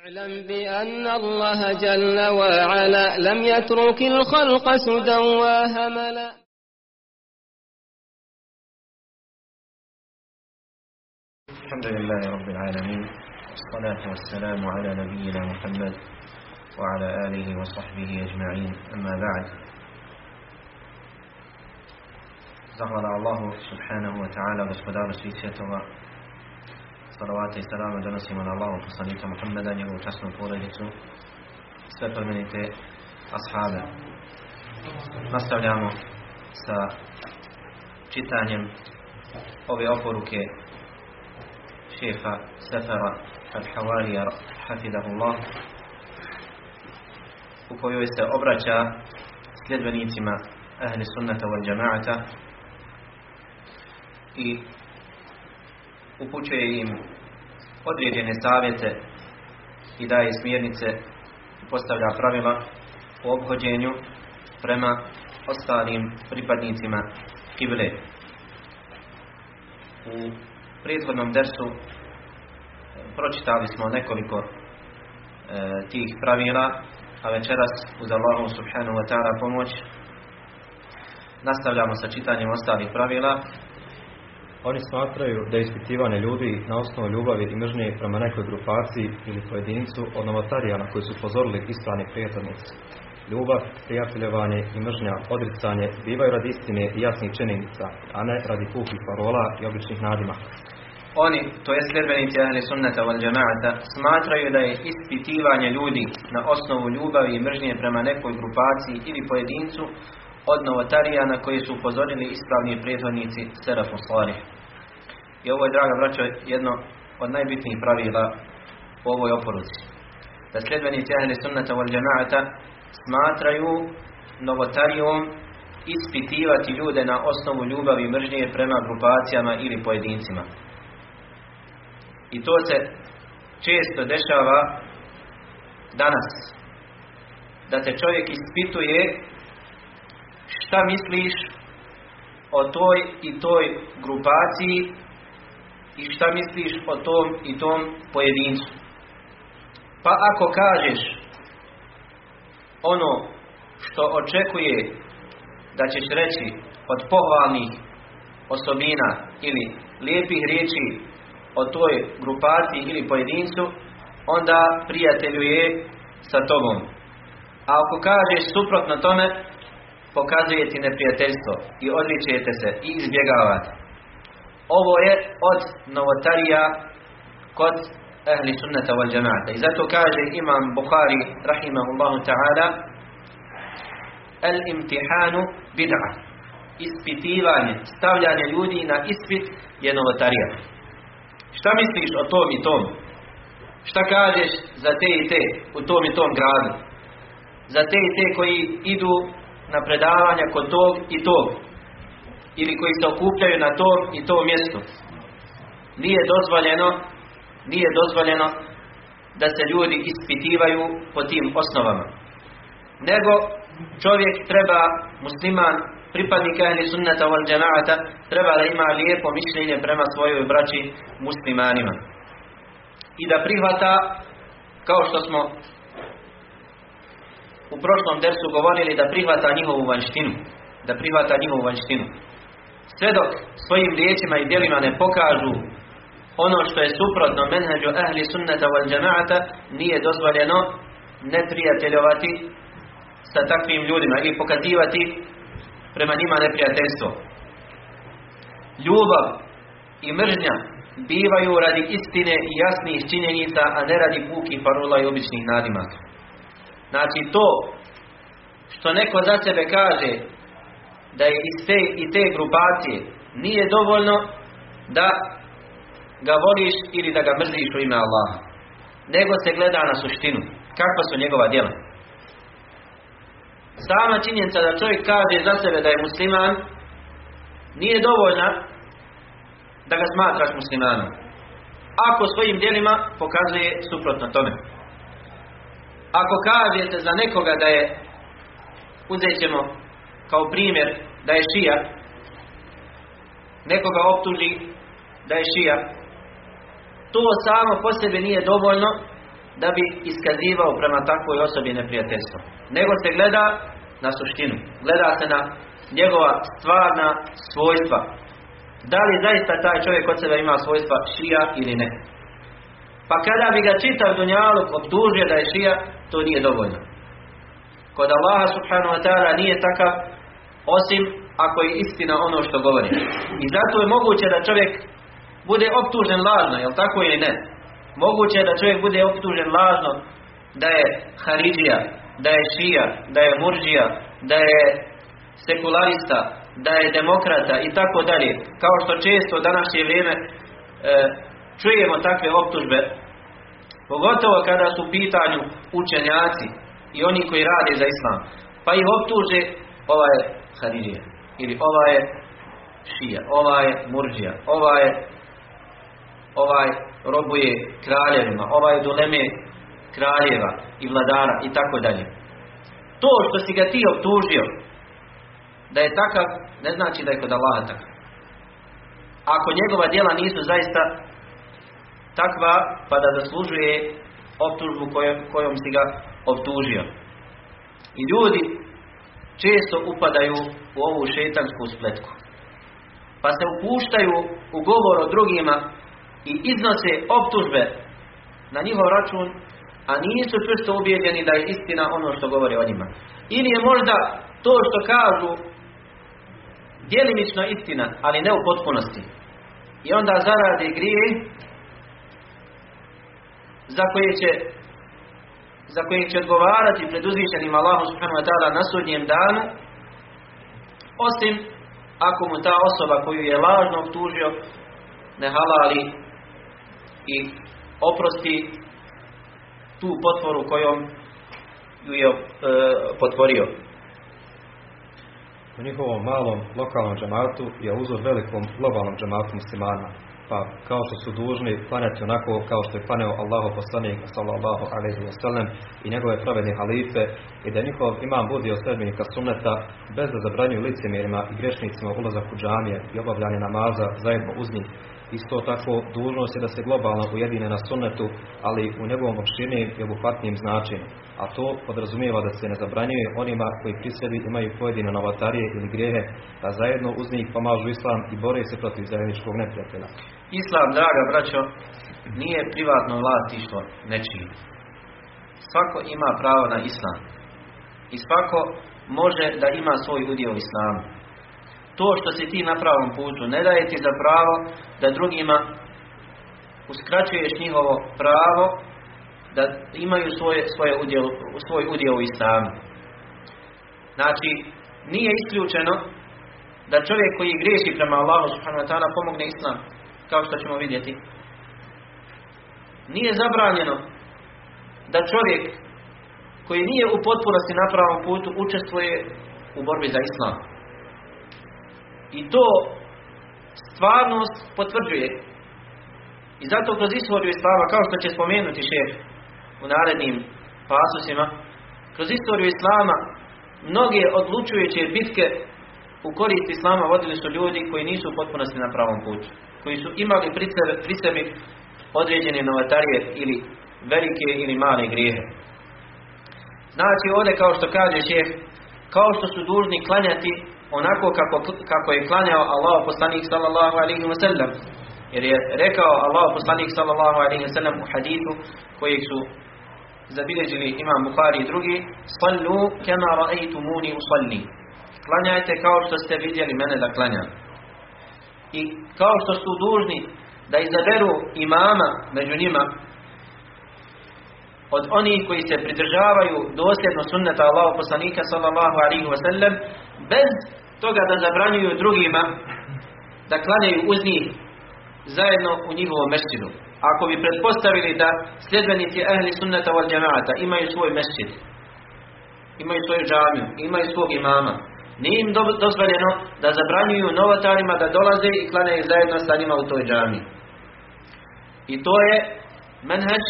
اعلم بأن الله جل وعلا لم يترك الخلق سدى وهملا. الحمد لله رب العالمين والصلاة والسلام على نبينا محمد وعلى آله وصحبه أجمعين أما بعد. Zahvala Allahu subhanahu wa ta'ala gospodaru svih Salavate i salame donosimo na Allahu poslanika Muhammeda njegovu časnu porodicu sve plemenite ashabe. Nastavljamo sa čitanjem ove oporuke šefa Sefera Al-Hawarija Hafidahullah u kojoj se obraća sljedbenicima ahli sunnata wal džamaata i upućuje im određene savjete i daje smjernice i postavlja pravila u obhođenju prema ostalim pripadnicima kible. U prethodnom dersu pročitali smo nekoliko e, tih pravila, a večeras uz Allahu subhanahu wa ta'ala pomoć nastavljamo sa čitanjem ostalih pravila Oni smatraju da je ispitivanje ljudi na osnovu ljubavi i mržnje prema nekoj grupaciji ili pojedincu od novotarijana koji su upozorili ispravni prijateljnici. Ljubav, prijateljevanje i mržnja, odricanje bivaju radi istine i jasnih činjenica, a ne radi puhih parola i običnih nadimaka. Oni, to je sljedbenici ahli sunnata wal smatraju da je ispitivanje ljudi na osnovu ljubavi i mržnje prema nekoj grupaciji ili pojedincu od novotarija na koji su upozorili ispravni prethodnici Serafu Salih. I ovo je, draga braćo, jedno od najbitnijih pravila u ovoj oporuci. Da sljedbenici ahli sunnata wal džamaata smatraju novotarijom ispitivati ljude na osnovu ljubavi i mržnje prema grupacijama ili pojedincima. I to se često dešava danas. Da te čovjek ispituje šta misliš o toj i toj grupaciji i šta misliš o tom i tom pojedincu. Pa ako kažeš ono što očekuje da ćeš reći od pohvalnih osobina ili lijepih riječi o toj grupaciji ili pojedincu, onda prijateljuje sa tobom. A ako kažeš suprotno tome, pokazuje ti neprijateljstvo i odričujete se i izbjegavate. Ovo je od novotarija kod ahli sunnata wal džamaata. I zato kaže imam Bukhari rahimahullahu ta'ala al imtihanu bid'a. Ispitivanje, stavljanje ljudi na ispit je novotarija. Šta misliš o tom i tom? Šta kažeš za te i te u tom i tom gradu? Za te i te koji idu na predavanja kod tog i tog ili koji se okupljaju na tom i tom mjestu. Nije dozvoljeno nije dozvoljeno da se ljudi ispitivaju po tim osnovama. Nego čovjek treba, musliman, pripadnik ahli sunnata wal džemaata, treba da ima lijepo mišljenje prema svojoj braći muslimanima. I da prihvata, kao što smo u prošlom dersu govorili da prihvata njihovu vanštinu. Da prihvata njihovu vanštinu. Sve dok svojim riječima i djelima ne pokažu ono što je suprotno menheđu ahli sunnata wal džemaata, nije dozvoljeno neprijateljovati sa takvim ljudima ili pokazivati prema njima neprijateljstvo. Ljubav i mržnja bivaju radi istine i jasnih činjenica, a ne radi pukih parola i običnih nadimaka. Znači to što neko za sebe kaže da je iz te i te grupacije nije dovoljno da ga voliš ili da ga mrziš u ime Allaha. Nego se gleda na suštinu. Kakva su njegova djela. Sama činjenica da čovjek kaže za sebe da je musliman nije dovoljna da ga smatraš muslimanom. Ako svojim djelima pokazuje suprotno tome. Ako kažete za nekoga da je, uzet ćemo kao primjer, da je šija, nekoga optuži da je šija, to samo po sebi nije dovoljno da bi iskazivao prema takvoj osobi neprijateljstvo. Nego se gleda na suštinu. Gleda se na njegova stvarna svojstva. Da li zaista taj čovjek od sebe ima svojstva šija ili ne. Pa kada bi ga čitav dunjaluk optužio da je šija, to nije dovoljno. Kod Allaha subhanahu wa ta'ala nije takav osim ako je istina ono što govori. I zato je moguće da čovjek bude optužen lažno, jel tako ili ne? Moguće je da čovjek bude optužen lažno da je Haridija, da je Šija, da je Murđija, da je sekularista, da je demokrata i tako dalje. Kao što često u današnje vrijeme e, čujemo takve optužbe, pogotovo kada su pitanju učenjaci i oni koji rade za islam. Pa ih optuže ova je Haridija ili ova je Šija, ova je Murđija, ova je ovaj robuje kraljevima, ovaj doleme kraljeva i vladara i tako dalje. To što si ga ti optužio da je takav, ne znači da je kod Allaha takav. Ako njegova djela nisu zaista takva, pa da zaslužuje optužbu kojom, kojom si ga optužio. I ljudi često upadaju u ovu šetansku spletku. Pa se upuštaju u govor o drugima i iznose optužbe na njihov račun, a nisu čvrsto ubijeđeni da je istina ono što govori o njima. Ili je možda to što kažu djelimično istina, ali ne u potpunosti. I onda zarade grije za koje će za koje će odgovarati pred uzvišenim Allahom subhanahu wa ta'ala na sudnjem danu osim ako mu ta osoba koju je lažno optužio ne halali i oprosti tu potvoru kojom ju je e, potvorio. U njihovom malom lokalnom džematu je uzor velikom globalnom džematu muslimana. Pa kao što su dužni klanjati onako kao što je klanjao Allahu poslanik sallallahu alaihi wa sallam i njegove pravedne halife i da njihov imam budi od sledbenika sunneta bez da zabranjuju licemjerima i grešnicima ulazak u džamije i obavljanje namaza zajedno uz njih Isto tako dužnost je da se globalno ujedine na sunnetu, ali u njegovom opširnijem i obuhvatnijem značenju. A to podrazumijeva da se ne zabranjuje onima koji pri sebi imaju pojedine novatarije ili grijehe, da zajedno uz njih pomažu islam i bore se protiv zajedničkog neprijatelja. Islam, draga braćo, nije privatno vlasništvo nečiji. Svako ima pravo na islam. I svako može da ima svoj udio u islamu to što si ti na pravom putu ne daje ti za pravo da drugima uskraćuješ njihovo pravo da imaju svoje, svoje udjel, svoj udjel u islamu. Znači, nije isključeno da čovjek koji griješi prema Allahu subhanahu wa ta'ala pomogne islam, kao što ćemo vidjeti. Nije zabranjeno da čovjek koji nije u potpunosti na pravom putu učestvuje u borbi za islam. I to stvarnost potvrđuje. I zato kroz istoriju Islama, kao što će spomenuti šef u narednim pasusima, kroz istoriju Islama mnoge odlučujuće bitke u korist Islama vodili su ljudi koji nisu u potpunosti na pravom putu. Koji su imali pri sebi određene novatarije ili velike ili male grijehe. Znači ovdje kao što kaže šef, kao što su dužni klanjati onako kako, kako je klanjao Allah poslanik sallallahu alaihi wa sallam. Jer je rekao Allah poslanik sallallahu alaihi wa sallam u hadithu kojeg su zabilježili imam Bukhari i drugi Sallu kema ra'aytumuni usalli. Klanjajte kao što ste vidjeli mene da klanjam. I kao što su dužni da izaberu imama među njima od onih koji se pridržavaju dosljedno sunneta Allahu poslanika sallallahu alaihi wa sallam bez toga da zabranjuju drugima da klanjaju uz njih zajedno u njihovom mešćinu. Ako bi pretpostavili da sljedbenici ahli sunnata wal imaju svoj mešćin, imaju svoju džamiju, imaju svog imama, nije im dozvoljeno da zabranjuju novotarima da dolaze i klanjaju zajedno sa njima u toj džamiji. I to je menheđ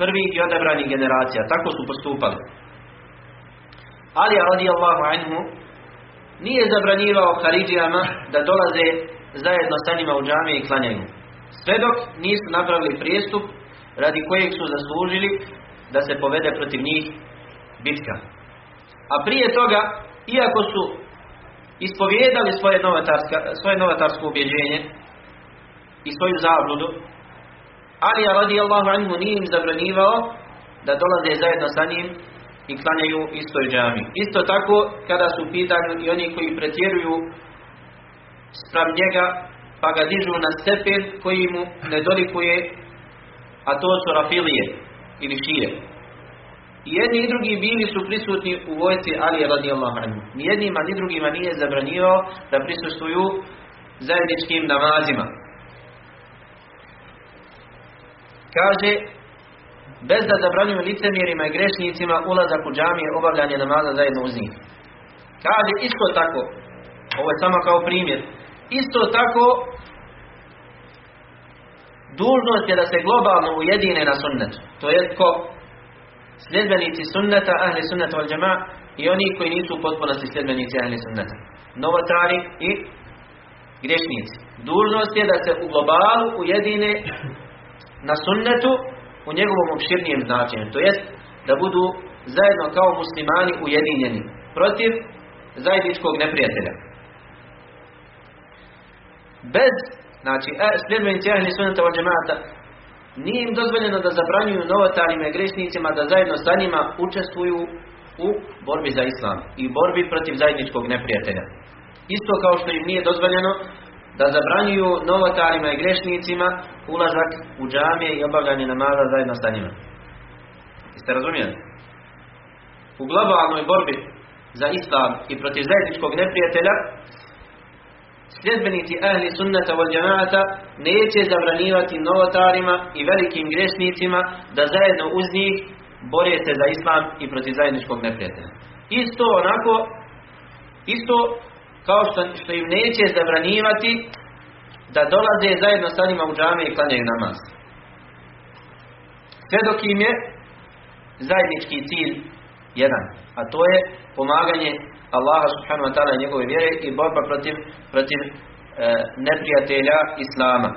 prvih i odabranih generacija. Tako su postupali. Ali radijallahu anhu nije zabranjivao Haridžijama da dolaze zajedno sa njima u džamije i klanjaju. Sve dok nisu napravili prijestup radi kojeg su zaslužili da se povede protiv njih bitka. A prije toga, iako su ispovijedali svoje, svoje novatarsko ubjeđenje i svoju zabludu, ali radijallahu anhu nije im zabranivao da dolaze zajedno sa njim i klanjaju istoj džami. Isto tako kada su u pitanju i oni koji pretjeruju sprav njega pa ga dižu na stepen koji mu ne dolikuje a to su rafilije ili šije. I jedni i drugi bili su prisutni u vojci Ali radijallahu anhu. Ni jednima ni drugima nije zabranjivao da prisustuju zajedničkim namazima. Kaže, bez da zabranjuju licemjerima i grešnicima ulazak u džamije obavljanje namaza zajedno uz njih. Kaže, isto tako, ovo je samo kao primjer, isto tako dužnost je da se globalno ujedine na sunnetu. To je ko sljedbenici sunneta, ahli sunneta wal džema i oni koji nisu u potpunosti sljedbenici ahli sunneta. Novotari i grešnici. Dužnost je da se u globalu ujedine na sunnetu u njegovom opširnijem značenju. To jest da budu zajedno kao muslimani ujedinjeni protiv zajedničkog neprijatelja. Bez, znači, sljedbenici ahli wal džemata nije im dozvoljeno da zabranjuju novotarima i grešnicima da zajedno sa njima učestvuju u borbi za islam i borbi protiv zajedničkog neprijatelja. Isto kao što im nije dozvoljeno da zabranjuju novotarima i grešnicima ulazak u džamije i obavljanje namaza zajedno sa njima. Jeste razumijeli? U globalnoj borbi za islam i protiv zajedničkog neprijatelja sljedbenici ahli sunnata wal džamaata neće zabranivati novotarima i velikim grešnicima da zajedno uz njih bore se za islam i protiv zajedničkog neprijatelja. Isto onako, isto kao što, što im neće zabranivati da dolaze zajedno sa njima u džame i klanjaju namaz. Sve dok im je zajednički cilj jedan, a to je pomaganje Allaha subhanahu wa ta'ala i njegove vjere i borba protiv, protiv e, neprijatelja Islama.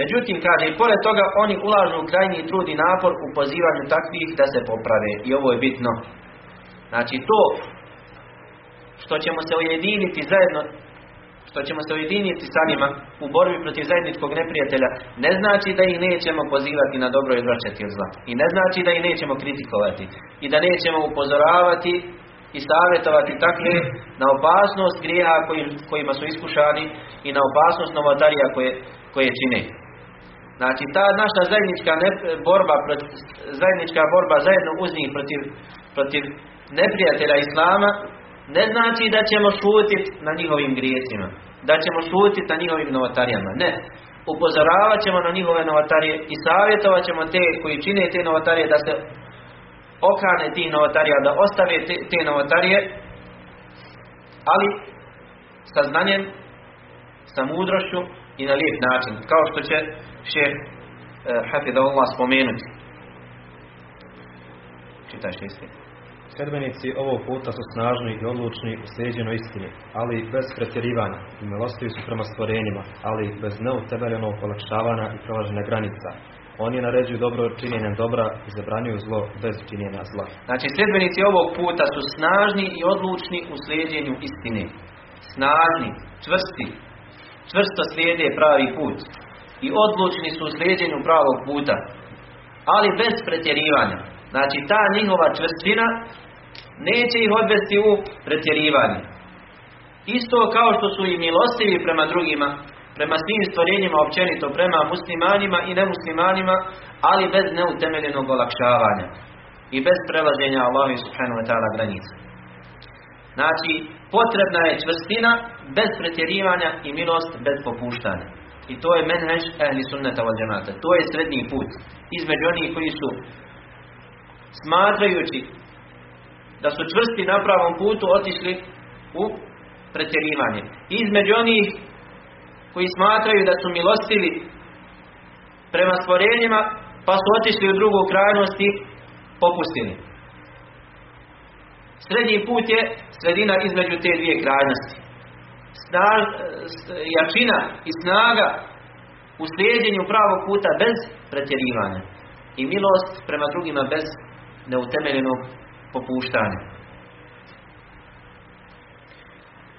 Međutim, kaže, i pored toga oni ulažu krajnji trud i napor u pozivanju takvih da se poprave. I ovo je bitno. Znači, to što ćemo se ujediniti zajedno što ćemo se ujediniti sa njima u borbi protiv zajedničkog neprijatelja ne znači da ih nećemo pozivati na dobro i odvraćati od zla. I ne znači da ih nećemo kritikovati. I da nećemo upozoravati i savjetovati takve na opasnost grijeha kojima su iskušani i na opasnost novotarija koje, koje čine. Znači ta naša zajednička borba, zajednička borba zajedno uz njih protiv, protiv neprijatelja Islama ne znači da ćemo šutiti na njihovim grijesima, da ćemo šutiti na njihovim novotarijama. Ne. Upozoravat ćemo na njihove novotarije i savjetovat ćemo te koji čine te novotarije da se okane tih novotarija, da ostave te, te novotarije, ali sa znanjem, sa mudrošću i na lijep način, kao što će šeh eh, Hafidahullah spomenuti. Čitaj šesti. Sredbenici ovog puta su snažni i odlučni u sljeđenoj istini, ali bez pretjerivanja i milostivi su prema stvorenjima, ali bez neutemeljenog olakšavanja i prolaženja granica. Oni naređuju dobro činjenjem dobra i zabranjuju zlo bez činjenja zla. Znači, sljedbenici ovog puta su snažni i odlučni u slijedjenju istine. Snažni, čvrsti, čvrsto slijede pravi put i odlučni su u slijedjenju pravog puta, ali bez pretjerivanja. Znači, ta njihova čvrstina neće ih odvesti u pretjerivanje. Isto kao što su i milostivi prema drugima, prema svim stvorenjima općenito, prema muslimanima i nemuslimanima, ali bez neutemeljenog olakšavanja i bez prelaženja Allahu subhanahu wa ta'ala granica. Znači, potrebna je čvrstina bez pretjerivanja i milost bez popuštanja. I to je menhež ehli sunneta wal džemata. To je srednji put između onih koji su smatrajući da su čvrsti na pravom putu otišli u pretjerivanje. Između onih koji smatraju da su milostivi prema stvorenjima, pa su otišli u drugu krajnost i popustili. Srednji put je sredina između te dvije krajnosti. Snaž, jačina i snaga u slijedjenju pravog puta bez pretjerivanja i milost prema drugima bez neutemeljenog popuštanja.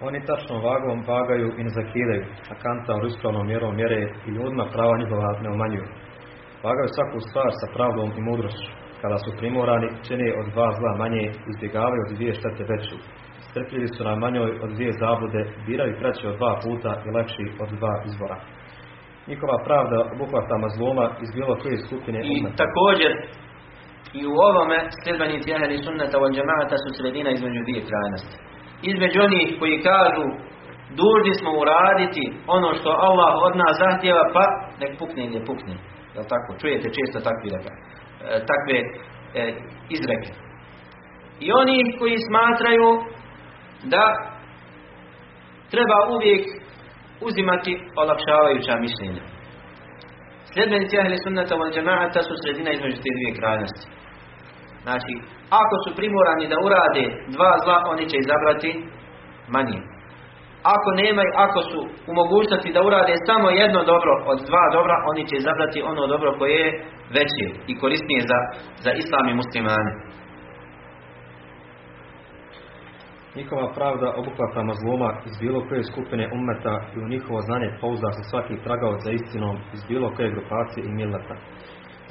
Oni tačno vagom vagaju i ne zakidaju, a kantar ispravnom mjerom mjere i ljudima prava njihova ne umanjuju. Vagaju svaku stvar sa pravdom i mudrošću. Kada su primorani, čine od dva zla manje, izbjegavaju od dvije štete veću. Strpljivi su na manjoj od dvije zablude, biraju kraće od dva puta i lakši od dva izbora. Njihova pravda obuhvata mazloma iz bilo koje skupine I također, i u ovome sljedbenici ahli sunnata od džemata su sredina između dvije krajnosti. Između onih koji kažu dužni smo uraditi ono što Allah od nas zahtjeva, pa nek pukne gdje pukne. Jel tako? Čujete često takve, e, takve e, izreke. I oni koji smatraju da treba uvijek uzimati olakšavajuća mišljenja. Sljedbenici ahli sunnata wal džema'ata su sredina između te dvije krajnosti. Znači, ako su primorani da urade dva zla, oni će izabrati manje. Ako nemaju, ako su u mogućnosti da urade samo jedno dobro od dva dobra, oni će izabrati ono dobro koje je veće i korisnije za, za islam i muslimane. Njihova pravda obuhvata mazluma iz bilo koje skupine ummeta i u njihovo znanje pouzda se svaki tragaoc za istinom iz bilo koje grupacije i mileta.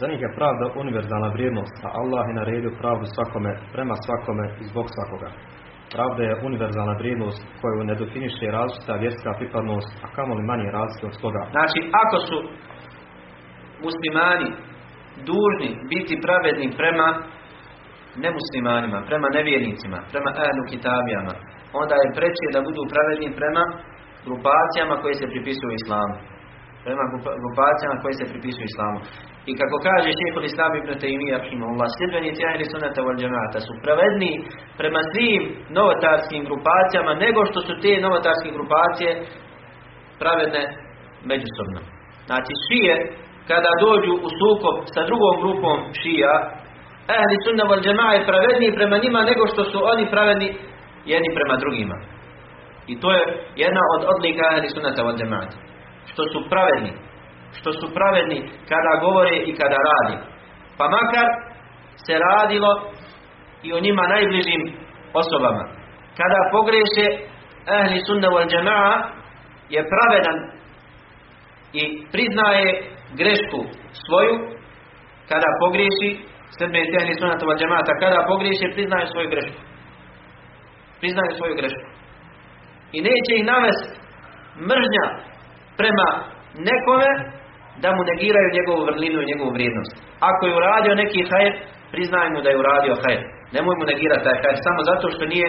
Za njih je pravda univerzalna vrijednost, a Allah je naredio pravdu svakome, prema svakome i zbog svakoga. Pravda je univerzalna vrijednost koju ne definiše različita vjerska pripadnost, a kamoli manje razlike od toga. Znači, ako su muslimani dužni biti pravedni prema nemuslimanima, prema nevjernicima, prema ehlu kitabijama, onda je preće da budu pravedni prema grupacijama koje se pripisuju islamu. Prema grupacijama koje se pripisuju islamu. I kako kaže šehol Islam ibn Taymiyyah rahimahullah, sljedbenici ahli sunnata wal džemata su pravedni prema svim novotarskim grupacijama nego što su te novotarske grupacije pravedne međusobno. Znači šije kada dođu u sukob sa drugom grupom šija, ahli sunna wal džemaa je pravedniji prema njima nego što su oni pravedni jedni prema drugima. I to je jedna od odlika ahli sunnata wal džemaa. Što su pravedni. Što su pravedni kada govore i kada radi. Pa makar se radilo i o njima najbližim osobama. Kada pogreše ahli sunna wal džemaa je pravedan i priznaje grešku svoju kada pogriješi Sredbe tehni sunatova džemata, kada pogriješe, priznaju svoju grešku. Priznaju svoju grešku. I neće ih navest mržnja prema nekome da mu negiraju njegovu vrlinu i njegovu vrijednost. Ako je uradio neki hajr, priznaj mu da je uradio hajr. Nemoj mu negirati taj hajr, samo zato što nije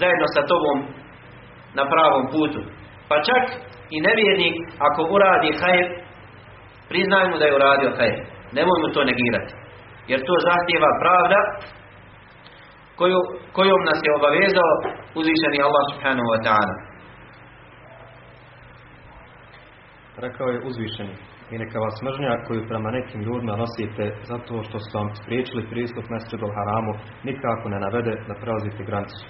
zajedno sa tobom na pravom putu. Pa čak i nevjernik, ako uradi hajr, priznaj mu da je uradio hajr. Nemoj mu to negirati. Jer to zahtjeva pravda koju, kojom nas je obavezao uzvišeni Allah subhanahu wa ta'ala. Rekao je uzvišeni i neka vas mržnja koju prema nekim ljudima nosite zato što su vam spriječili pristup meseču haramu nikako ne navede da prelazite granicu.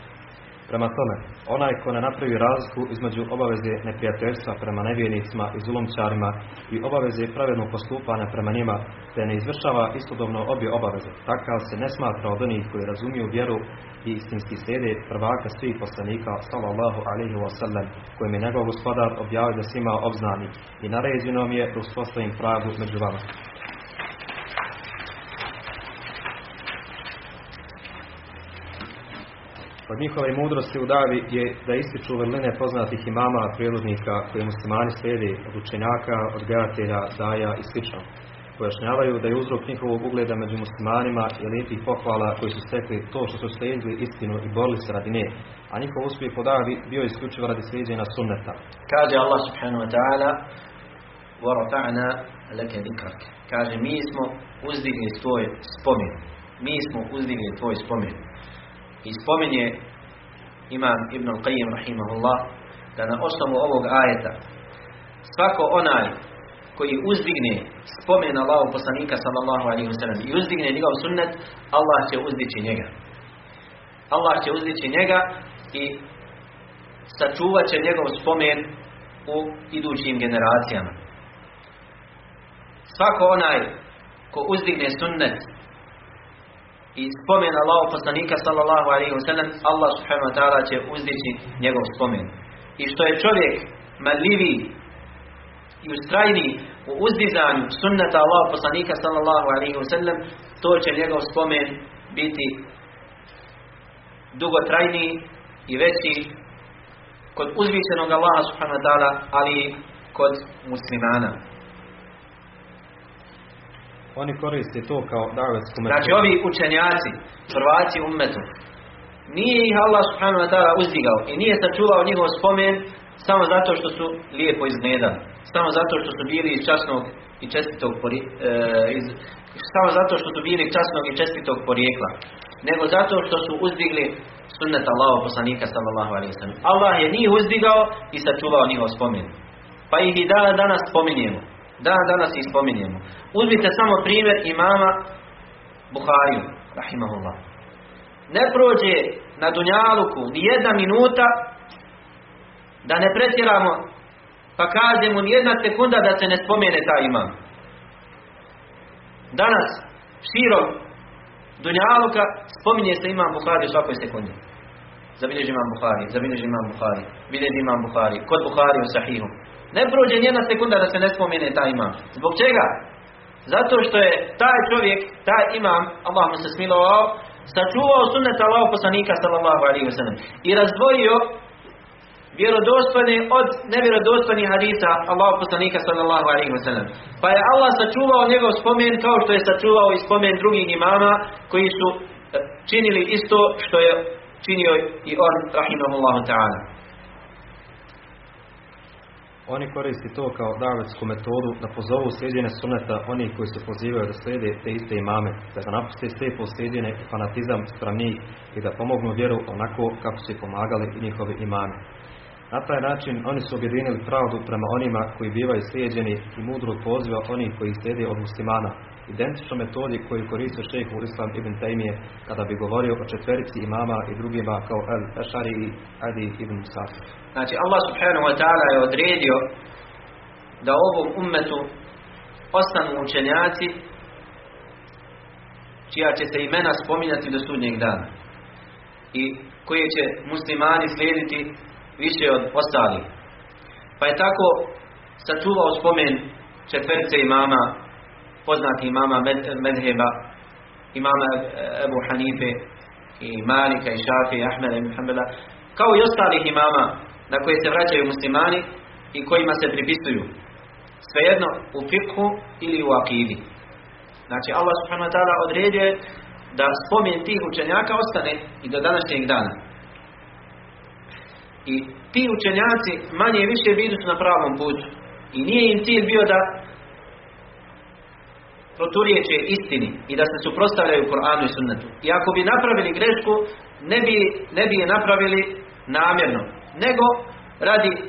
Prema tome, onaj ko ne napravi razliku između obaveze neprijateljstva prema nevjernicima i zulomčarima i obaveze pravednog postupanja prema njima, te ne izvršava istodobno obje obaveze, takav se ne smatra od onih koji razumiju vjeru i istinski slijede prvaka svih poslanika, sallallahu alaihi wa sallam, kojim je njegov gospodar objavio da svima obznani i naređeno mi je da uspostavim pravu među vama. Od njihove mudrosti u davi je da ističu vrline poznatih imama, prijedloznika koje muslimani slijedi od učenjaka, odgajatelja, daja i sl. Pojašnjavaju da je uzrok njihovog ugleda među muslimanima i lijepih pohvala koji su stekli to što su slijedili istinu i borili se radi nje, a njihov uspjeh u davi bio isključivo radi slijedjenja sunneta. Kaže Allah subhanahu wa ta'ala وَرَفَعْنَا لَكَ ذِكْرَكَ Kaže mi smo uzdigli tvoj spomen. Mi smo uzdigli tvoj spomen. I spominje Imam Ibn Al-Qayyim rahimahullah da na osnovu ovog ajeta svako onaj koji uzdigne spomen Allahu poslanika sallallahu alaihi wa sallam i uzdigne njegov sunnet Allah će uzdići njega. Allah će uzdići njega i sačuvat će njegov spomen u idućim generacijama. Svako onaj ko uzdigne sunnet i spomen Allahu poslanika sallallahu alaihi wasallam Allah subhanahu wa ta'ala će uzdići njegov spomen. I što je čovjek marljiviji i ustrajni u uzdizanju sunneta Allahu poslanika sallallahu alaihi wasallam to će njegov spomen biti dugotrajniji i veći kod uzvišenog Allaha subhanahu wa ta'ala ali kod muslimana Oni koriste to kao davetsku metodu. Znači ovi učenjaci, prvaci ummetu, nije ih Allah subhanahu wa ta'ala uzdigao i nije sačuvao njihov spomen samo zato što su lijepo izgledali. Samo zato što su bili iz časnog i čestitog pori- e, samo zato što su bili časnog i čestitog porijekla. Nego zato što su uzdigli sunnet Allahov poslanika sallallahu alaihi wasallam. Allah je njih uzdigao i sačuvao njihov spomen. Pa ih i dan danas spominjemo. Dan danas ih spominjemo. Uzmite samo primjer imama Buhariju, rahimahullah. Ne prođe na Dunjaluku ni jedna minuta da ne pretjeramo pa kažemo ni jedna sekunda da se ne spomene taj imam. Danas širom Dunjaluka spominje se imam Buhari u svakoj sekundi. Zabilježi imam Buhari, zabilježi imam Buhari, bilježi imam Buhari, kod Buhari u Sahihu. Ne prođe ni jedna sekunda da se ne spomene taj imam. Zbog čega? Zato što je taj čovjek, taj imam, Allah mu se smilovao, sačuvao sunnet Allahu poslanika sallallahu alaihi wa sallam i razdvojio vjerodostojne od nevjerodostojnih hadisa Allahu poslanika sallallahu alaihi wa sallam. Pa je Allah sačuvao njegov spomen kao što je sačuvao i spomen drugih imama koji su eh, činili isto što je činio i on rahimahullahu ta'ala. Oni koriste to kao davetsku metodu da pozovu slijedjene suneta onih koji se pozivaju da slijede te iste imame, da ga napuste slijepo slijedjene i fanatizam sprem njih i da pomognu vjeru onako kako su pomagali i njihovi imami. Na taj način oni su objedinili pravdu prema onima koji bivaju slijeđeni i mudru poziva onih koji slijede od muslimana, identično metodi koju koristio šejh Islam ibn Taymiye kada bi govorio o četverici imama i drugima kao El Ešari i Adi ibn Musafir. Znači Allah subhanahu wa ta'ala je odredio da ovom ummetu ostanu učenjaci čija će se imena spominjati do sudnjeg dana i koje će muslimani slijediti više od ostalih. Pa je tako sačuvao spomen četvrce imama, poznati imama Med- Medheba, imama Ebu Hanife i Malika i Šafi i Ahmeda i Muhammeda, kao i ostalih imama na koje se vraćaju muslimani i kojima se pripisuju. Svejedno u fikhu ili u akidi. Znači Allah subhanahu wa ta'ala odredio je da spomen tih učenjaka ostane i do današnjeg dana. I ti učenjaci manje i više bili su na pravom putu. I nije im cilj bio da proturiječe istini i da se suprostavljaju Koranu i Sunnetu. I ako bi napravili grešku, ne bi, ne bi je napravili namjerno, nego radi e,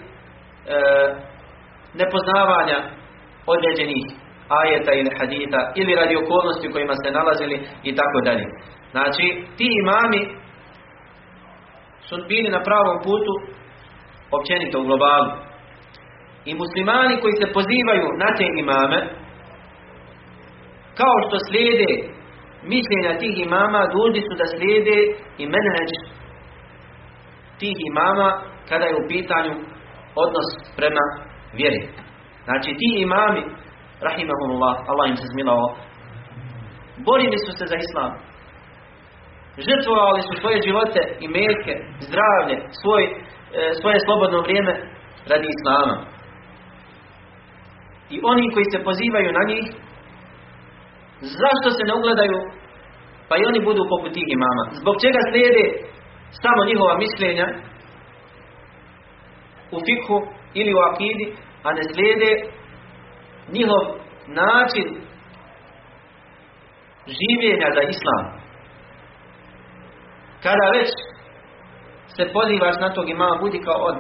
nepoznavanja određenih ajeta ili hadita ili radi okolnosti u kojima se nalazili i tako dalje. Znači, ti imami su bili na pravom putu općenito u globalu. I muslimani koji se pozivaju na te imame, kao što slijede mišljenja tih imama, dužni su da slijede i menheđ tih imama kada je u pitanju odnos prema vjeri. Znači ti imami, rahimahumullah, Allah im se zmilao, borili su se za islam. Žrtvovali su svoje živote i metke, zdravlje, svoj, e, svoje slobodno vrijeme radi islama. I oni koji se pozivaju na njih, zašto se ne ugledaju, pa i oni budu poput tih imama? Zbog čega slijede samo njihova mišljenja u fikhu ili u akidi, a ne slijede njihov način življenja za islam. Kada već se pozivaš na tog imama, budi kao on.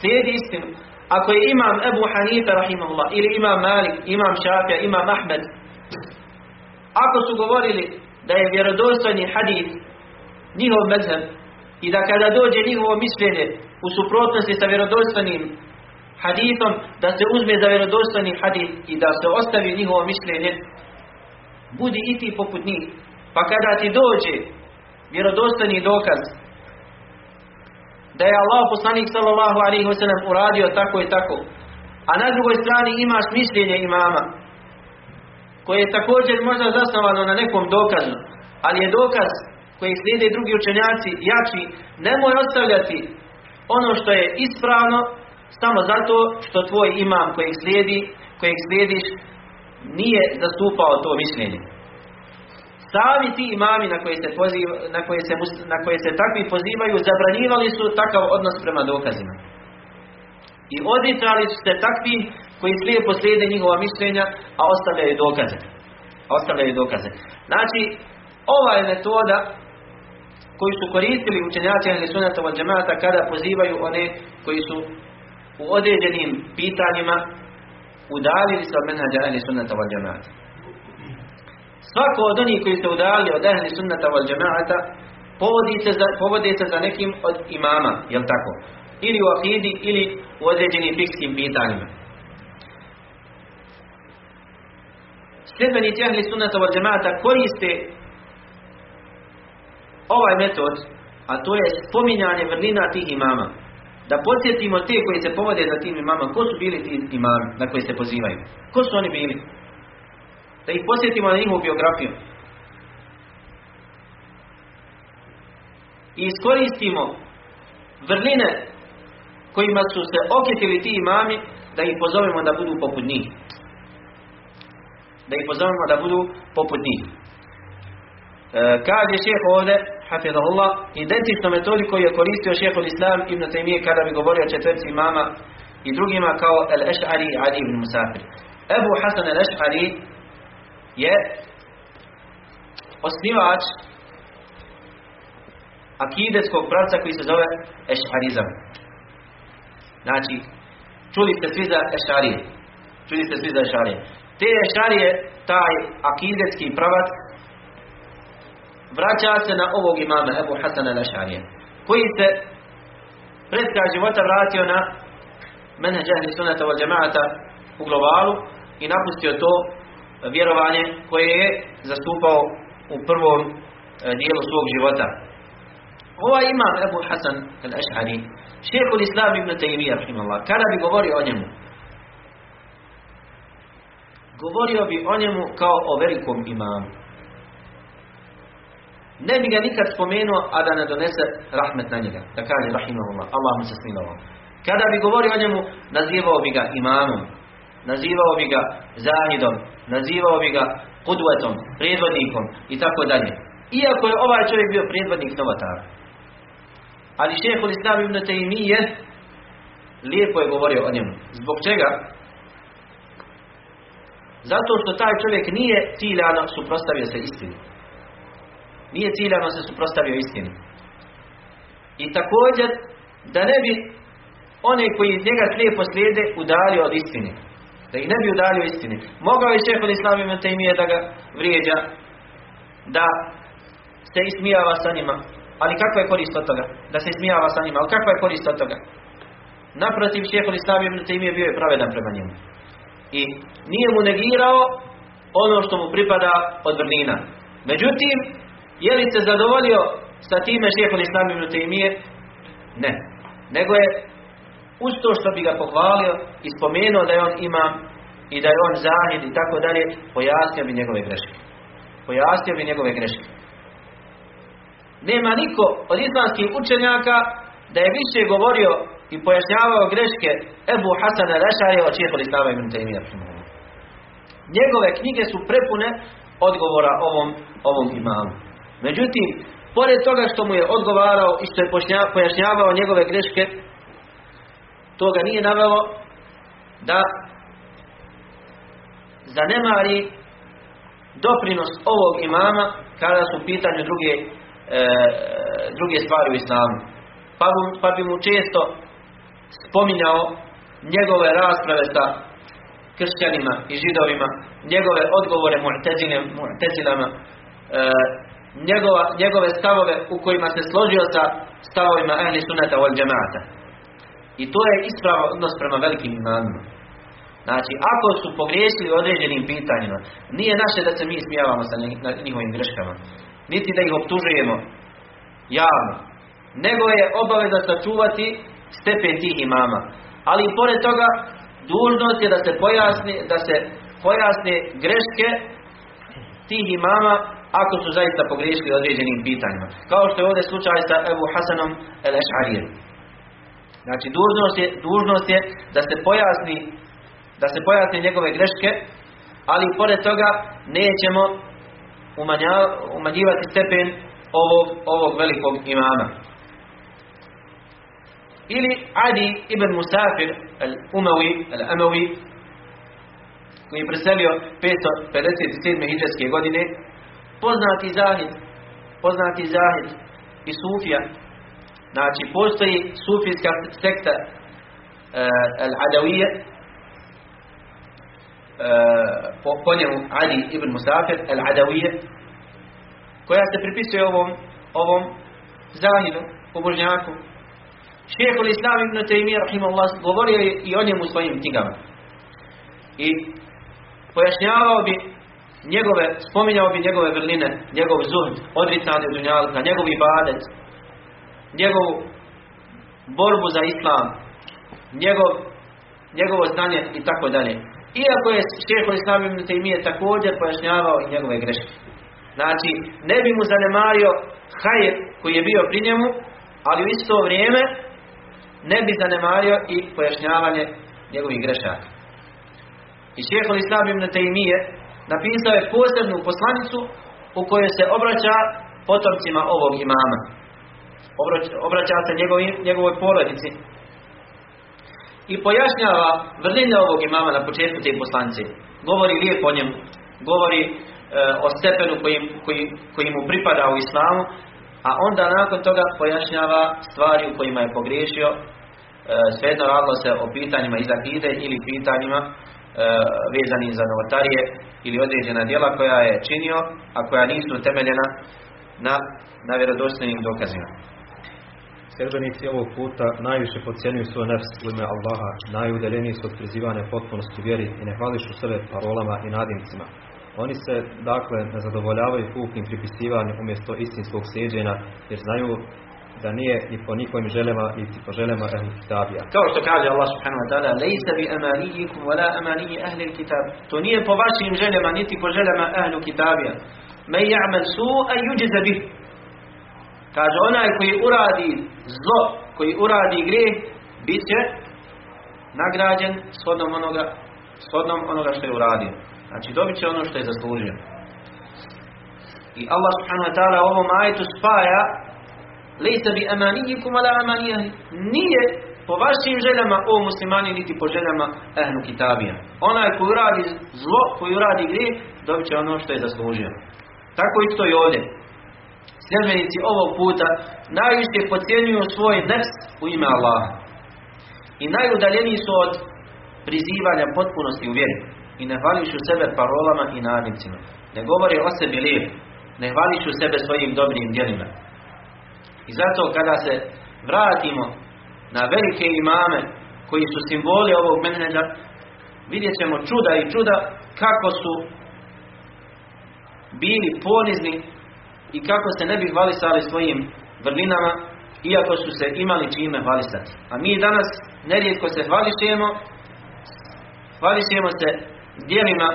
Slijedi istinu. Ako je imam Ebu Hanife, rahimahullah, ili imam Malik, imam Šafija, imam Ahmed, ako su govorili da je vjerodostojni hadith njihov mezheb i da kada dođe njihovo mišljenje u suprotnosti sa vjerodostojnim hadithom, da se uzme za vjerodostojni hadith i da se ostavi njihovo mišljenje, budi i ti poput njih. Pa kada ti dođe vjerodostojni dokaz da je Allah poslanik sallallahu alaihi wasallam uradio tako i tako, a na drugoj strani imaš mišljenje imama, koje je također možda zasnovano na nekom dokazu, ali je dokaz koji slijede drugi učenjaci jači, nemoj ostavljati ono što je ispravno samo zato što tvoj imam kojeg slijedi, kojeg slijediš, nije zastupao to mišljenje. Sami ti imami na koje se, poziv, na koje se, na koje se takvi pozivaju zabranjivali su takav odnos prema dokazima. I odricali su se takvim koji slijepo slijede njihova mišljenja, a ostavljaju dokaze. Ostavljaju dokaze. Znači, ova je metoda koju su koristili učenjaci Ahli Sunnata wal Džemata kada pozivaju one koji su u određenim pitanjima udalili se od menhađa Ahli Sunnata Džemata. Svako od onih koji se udali od Ahli Sunnata wal Džemata povodi se, za, se za nekim od imama, jel tako? Ili u akidi, ili u određenim fikskim pitanjima. Sljedbenici Ahli Sunnata wal Džemata koriste ovaj metod, a to je spominjanje vrlina tih imama. Da podsjetimo te koji se povode za tim imama, ko su bili ti imami na koji se pozivaju? Ko su oni bili? Da ih podsjetimo na njihovu biografiju. I iskoristimo vrline kojima su se okitili ti imami, da ih pozovemo da budu poput njih. Da ih pozovemo da budu poput njih. E, kaže šeheh ovdje, hafidahullah, identično metodi koju je koristio šehol Islam ibn Taymije kada bi govorio četvrci imama i drugima kao El-Eš'ari i Ali ibn Musafir. Ebu Hasan El-Eš'ari je osnivač akideskog pravca koji se zove Eš'arizam. Znači, čuli ste svi za Eš'arije. Čuli ste svi za Eš'arije. Te Eš'arije, taj akideski pravac, vraća se na ovog imama Ebu Hasan al-Ašarija koji se pred kraj života vratio na menheđ wal džemaata u globalu i napustio to vjerovanje koje je zastupao u prvom e, dijelu svog života. Ovaj imam Ebu Hasan al-Ašari, šehhul Islam ibn Taymiyyah, kada bi govorio o njemu, govorio bi o njemu kao o velikom imamu ne bi ga nikad spomenuo, a da ne donese rahmet na njega. Da kaže rahimahullah, Allah mu se. Kada bi govorio o njemu, nazivao bi ga imamom, nazivao bi ga zahidom, nazivao bi ga kudvetom, predvodnikom i tako dalje. Iako je ovaj čovjek bio predvodnik novotara. Ali šehhul Islam ibn Taymije lijepo je govorio o njemu. Zbog čega? Zato što taj čovjek nije ciljano suprostavio se istini nije ciljano se suprostavio istini. I također, da ne bi one koji njega slijepo slijede udalio od istine. Da ih ne bi udalio istine. Mogao je šehol Islam ibn Taymije da ga vrijeđa, da se ismijava sa njima. Ali kakva je korist od toga? Da se ismijava sa njima. Ali kakva je korist od toga? Naprotiv, šehol Islam ibn Taymije bio je pravedan prema njemu. I nije mu negirao ono što mu pripada od vrlina. Međutim, je li se zadovoljio sa time šehol Islam ibn Taymije? Ne. Nego je uz to što bi ga pohvalio i spomenuo da je on imam i da je on zahid i tako dalje, pojasnio bi njegove greške. Pojasnio bi njegove greške. Nema niko od islamskih učenjaka da je više govorio i pojašnjavao greške Ebu Hasan al-Ašari od šehol Islama ibn Taymije. Njegove knjige su prepune odgovora ovom, ovom imamu. Međutim, pored toga što mu je odgovarao i što je pojašnjavao njegove greške, toga nije navelo da zanemari doprinos ovog imama kada su u pitanju druge, e, druge stvari u islamu. Pa, pa bi mu često spominjao njegove rasprave sa kršćanima i židovima, njegove odgovore mu'tezilama, e, njegova, njegove stavove u kojima se složio sa stavovima ahli sunnata wal džemaata. I to je ispravan odnos prema velikim imamima. Znači, ako su pogriješili određenim pitanjima, nije naše da se mi smijavamo sa njihovim greškama. Niti da ih optužujemo javno. Nego je obaveza sačuvati stepen tih imama. Ali pored toga, dužnost je da se pojasni, da se pojasne greške tih imama ako su zaista pogriješili određenim pitanjima. Kao što je ovdje slučaj sa Ebu Hasanom el Ešarijem. Znači, dužnost je, dužnost je da se pojasni da se pojasni njegove greške, ali pored toga nećemo umanjivati stepen ovog, ovog velikog imama. Ili Adi ibn Musafir al-Umawi, al-Amawi, koji je preselio 557. hijđarske godine, poznati zahid, poznati zahid i sufija. Znači, postoji sufijska sekta uh, al-Adawije, po, po njemu Ali ibn Musafir al-Adawije koja se pripisuje ovom ovom zahidu, pobožnjaku Šehol Islam ibn Taymiyyah rahimahullah govorio je i o njemu svojim knjigama i pojašnjavao bi njegove, spominjao bi njegove vrline, njegov zuhd, odricanje dunjalka, njegov ibadet, njegovu borbu za islam, njegov, njegovo znanje i tako dalje. Iako je šeho Islam ibn Taymiye također pojašnjavao i njegove greške. Znači, ne bi mu zanemario hajr koji je bio pri njemu, ali u isto vrijeme ne bi zanemario i pojašnjavanje njegovih grešaka. I šeho Islam ibn Taymiye napisao je posebnu poslanicu u kojoj se obraća potomcima ovog imama. Obraća, se njegovim, njegovoj porodici i pojašnjava vrline ovog imama na početku te poslanice. Govori lijepo o njemu, govori e, o stepenu koji, koji, koji mu pripada u islamu, a onda nakon toga pojašnjava stvari u kojima je pogriješio, svejedno radilo se o pitanjima iz akide ili pitanjima e, vezanim za novotarije ili određena djela koja je činio, a koja nisu temeljena na, na vjerodostojnim dokazima. Sljedbenici ovog puta najviše podcjenjuju svoj nefs u ime Allaha, najudaljeniji su od prizivanja potpunosti vjeri i ne hvališu sebe parolama i nadimcima. Oni se, dakle, ne zadovoljavaju puknim pripisivanjem umjesto istinskog sjeđenja, jer znaju da nije ni po njihovim željama, niti po željama ehli kitabija. Kao što kaže Allah subhanahu wa ta'ala, lejsa bi amanijikum wala amaniji ehli kitab. To nije po vašim željama, niti po željama ehli kitabija. Me ja'mal su, a yuđiza bih. Kaže, onaj koji uradi zlo, koji uradi grijeh, bit će nagrađen shodnom onoga, shodnom onoga što je uradio. Znači, dobit će ono što je zaslužio. I Allah subhanahu wa ta'ala ovom ajetu spaja Lejsa bi amanijikum ala amanijah Nije po vašim željama o muslimani niti po željama ehlu kitabija. Onaj koji uradi zlo, koji uradi grijeh, dobit će ono što je zaslužio. Tako isto i ovdje sljedbenici ovog puta najviše pocijenjuju svoj nefs u ime Allaha. I najudaljeniji su od prizivanja potpunosti u vjeri. I ne hvališu sebe parolama i nadnicima. Ne govore o sebi lijep. Ne hvališu sebe svojim dobrim djelima. I zato kada se vratimo na velike imame koji su simboli ovog menheđa, vidjet ćemo čuda i čuda kako su bili ponizni i kako se ne bi hvalisali svojim vrlinama, iako su se imali čime hvalisati. A mi danas nerijetko se hvališemo, hvališemo se dijelima,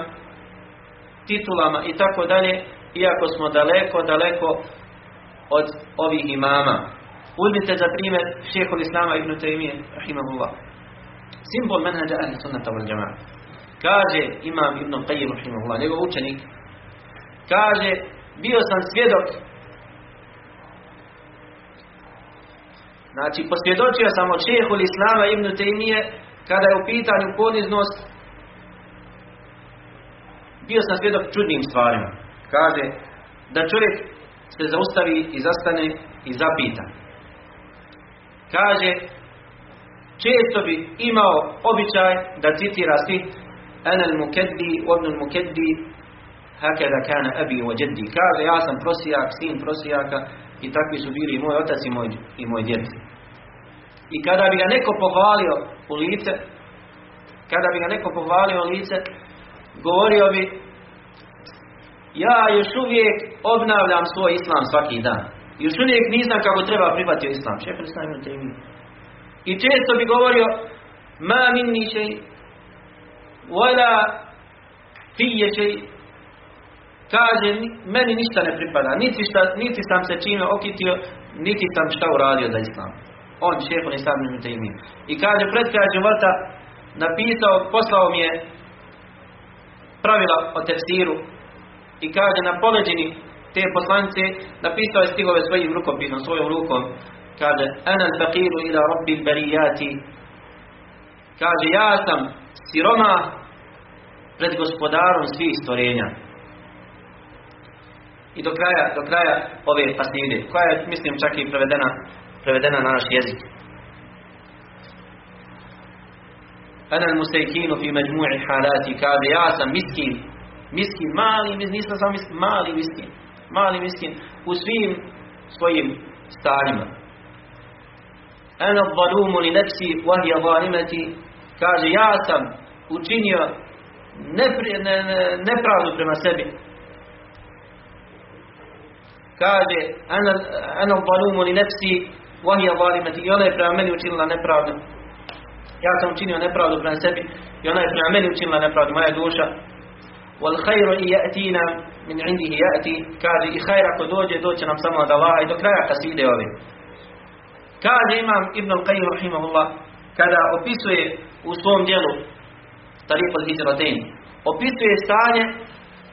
titulama i tako dalje, iako smo daleko, daleko od ovih imama. Uzmite za primjer šehol Islama ibn Taymiye, rahimahullah. Simbol menhađa ahli sunnata wal jama'a. Kaže imam ibn Qayyim, rahimahullah, njegov učenik, kaže bio sam svjedok znači posvjedočio sam od šehul Islama ibn Taymiye kada je u pitanju poniznost bio sam svjedok čudnim stvarima kaže da čovjek se zaustavi i zastane i zapita kaže često bi imao običaj da citira svi enel mukeddi, odnul mukeddi Hakeda kana abi jaddi. Kaže, ja sam prosijak, sin prosijaka i takvi su bili i moj otac i moj, i moj djed. I kada bi ga neko pohvalio u lice, kada bi ga neko pohvalio u lice, govorio bi ja još uvijek obnavljam svoj islam svaki dan. Još uvijek nisam kako treba prihvatio islam. Šehr islam I često bi govorio ma minni šej wala fije šej kaže meni ništa ne pripada. Niti, šta, niti sam se čime okitio niti sam šta uradio za islam. On šehol islam i kaže pred kraj napisao poslao mi je pravila o tefsiru i kaže na poleđini te poslanice napisao je stigove svojim rukopisom, svojom rukom. Kaže ana al-faqiru ila rabbil barijati kaže ja sam siroma pred gospodarom svih stvorenja. I do kraja, do kraja ove pasnide koja je mislim čak i prevedena prevedena na naš jezik. Ana al-mustajkinu fi majmu'i halati. Kaže ja sam miskin miskin, mali, nisam sam miskin, mali miskin mali miskin u svim svojim stanjima. Ana zalumu li nefsi wahija zalimati. Kaže ja sam učinio nepri, ne, ne, nepravdu prema sebi. Kaže ana, ana zalumu li nefsi wahija zalimati. I ona je prema meni učinila nepravdu. Ja sam učinio nepravdu prema sebi i ona je prema meni učinila nepravdu. Moja duša wal khayru yatina min indihi yati kaže i hajr ako dođe doće nam samo od Allaha i do kraja kaside ove kaže imam Ibn al-Qayyim rahimahullah kada opisuje u svom djelu Tariq al-Hijratain opisuje stanje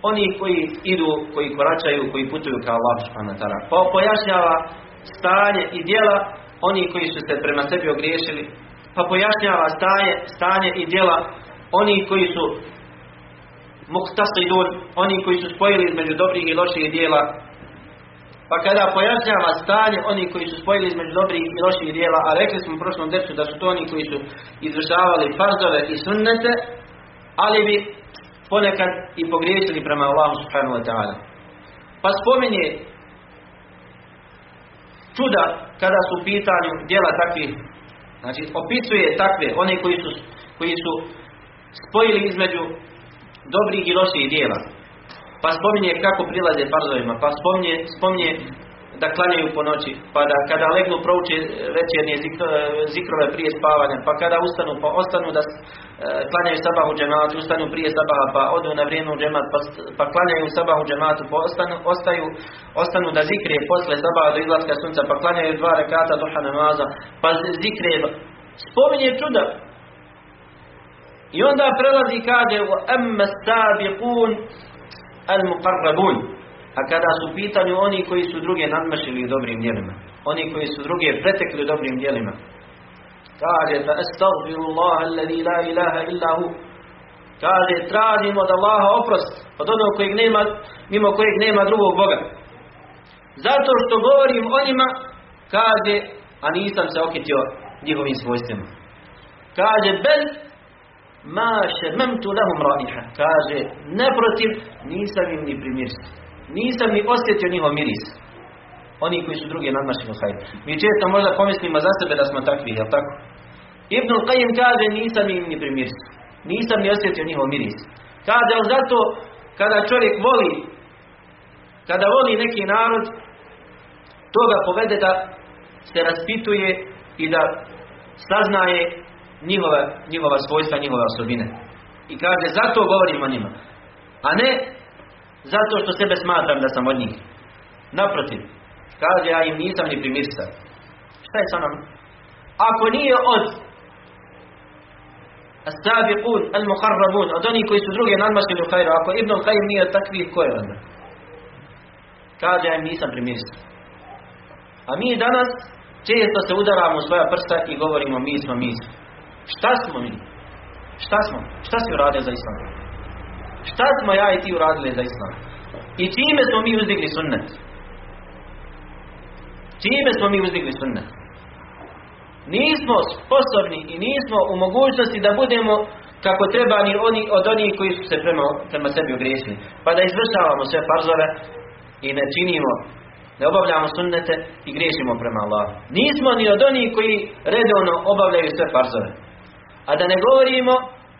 oni koji idu, koji koračaju, koji putuju ka Allah subhanahu wa. Pa pojašnjava stanje i djela oni koji su se prema sebi ogriješili. Pa pojašnjava stanje, stanje i djela oni koji su muhtasidun, oni koji su spojili između dobrih i loših dijela, pa kada pojašnjava stanje oni koji su spojili između dobrih i loših dijela, a rekli smo u prošlom decu da su to oni koji su izvršavali farzove i sunnete, ali bi ponekad i pogriješili prema Allahu subhanahu wa ta'ala. Pa spominje čuda kada su u pitanju dijela takvih, znači opisuje takve, one koji su, koji su spojili između dobrih i loših dijela. Pa spominje kako prilaze farzovima, pa spominje, spominje da klanjaju po noći, pa da kada legnu prouče večernje zikrove prije spavanja, pa kada ustanu, pa ostanu da e, klanjaju sabahu džematu, ustanu prije sabaha, pa odu na vrijeme u džemat, pa, pa klanjaju sabahu džematu, pa ostanu, ostaju, ostanu da zikre posle sabaha do izlaska sunca, pa klanjaju dva rekata duha namaza, pa zikre, spominje čuda, i onda prelazi kaže amma sabiqun al-muqarrabun. A kada su pitanju oni koji su druge nadmašili u dobrim djelima. Oni koji su druge pretekli u dobrim djelima. Kaže fa astaghfirullah alladhi la ilaha illa hu. Kaže tražimo od Allaha oprost od onog kojeg nema, mimo kojeg nema drugog Boga. Zato što govorim o njima, kaže, a nisam se okitio njihovim svojstvima. Kaže, bel ma šememtu lahum raiha. Kaže, neprotiv, nisam im ni primirsio. Nisam ni osjetio njihov miris. Oni koji su drugi nadmašili u hajdu. Mi često možda pomislimo za sebe da smo takvi, jel tako? Ibn Qayyim kaže, nisam im ni primirsio. Nisam ni osjetio njihov miris. Kaže, ali zato, kada čovjek voli, kada voli neki narod, to ga povede da se raspituje i da saznaje njihova, njihova svojstva, njihove osobine. I kaže, zato govorim o njima. A ne zato što sebe smatram da sam od njih. Naprotiv, kaže, ja im nisam ni primirsa. Šta je sa nam? Ako nije od As-sabiqun, al-muqarrabun, od onih koji su druge nadmašili u hajru, ako Ibn Qayyim nije takvi, ko je onda? Kaže, ja im nisam primirsa. A mi danas često se udaramo u svoja prsta i govorimo mi smo, mi smo. Šta smo mi? Šta smo? Šta si uradio za islam? Šta smo ja i ti uradili za islam? I čime smo mi uzdigli sunnet? Čime smo mi uzdigli sunnet? Nismo sposobni i nismo u mogućnosti da budemo kako treba ni oni od onih koji su se prema, prema sebi ogriješili. Pa da izvršavamo sve farzove i ne činimo Ne obavljamo sunnete i griješimo prema Allahu. Nismo ni od onih koji redovno obavljaju sve farzove. A da ne govorimo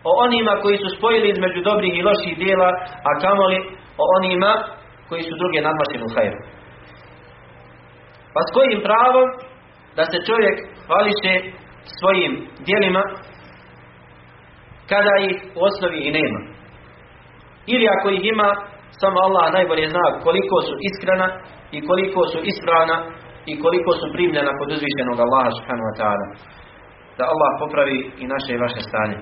o onima koji su spojili između dobrih i loših dijela, a kamoli o onima koji su druge nadmašili u hajru. Pa s kojim pravom da se čovjek hvališe svojim dijelima kada ih u osnovi i nema. Ili ako ih ima, samo Allah najbolje zna koliko su iskrena i koliko su ispravna i koliko su primljena kod uzvišenog Allaha subhanahu. Da Allah popravi i naše i vaše stanje.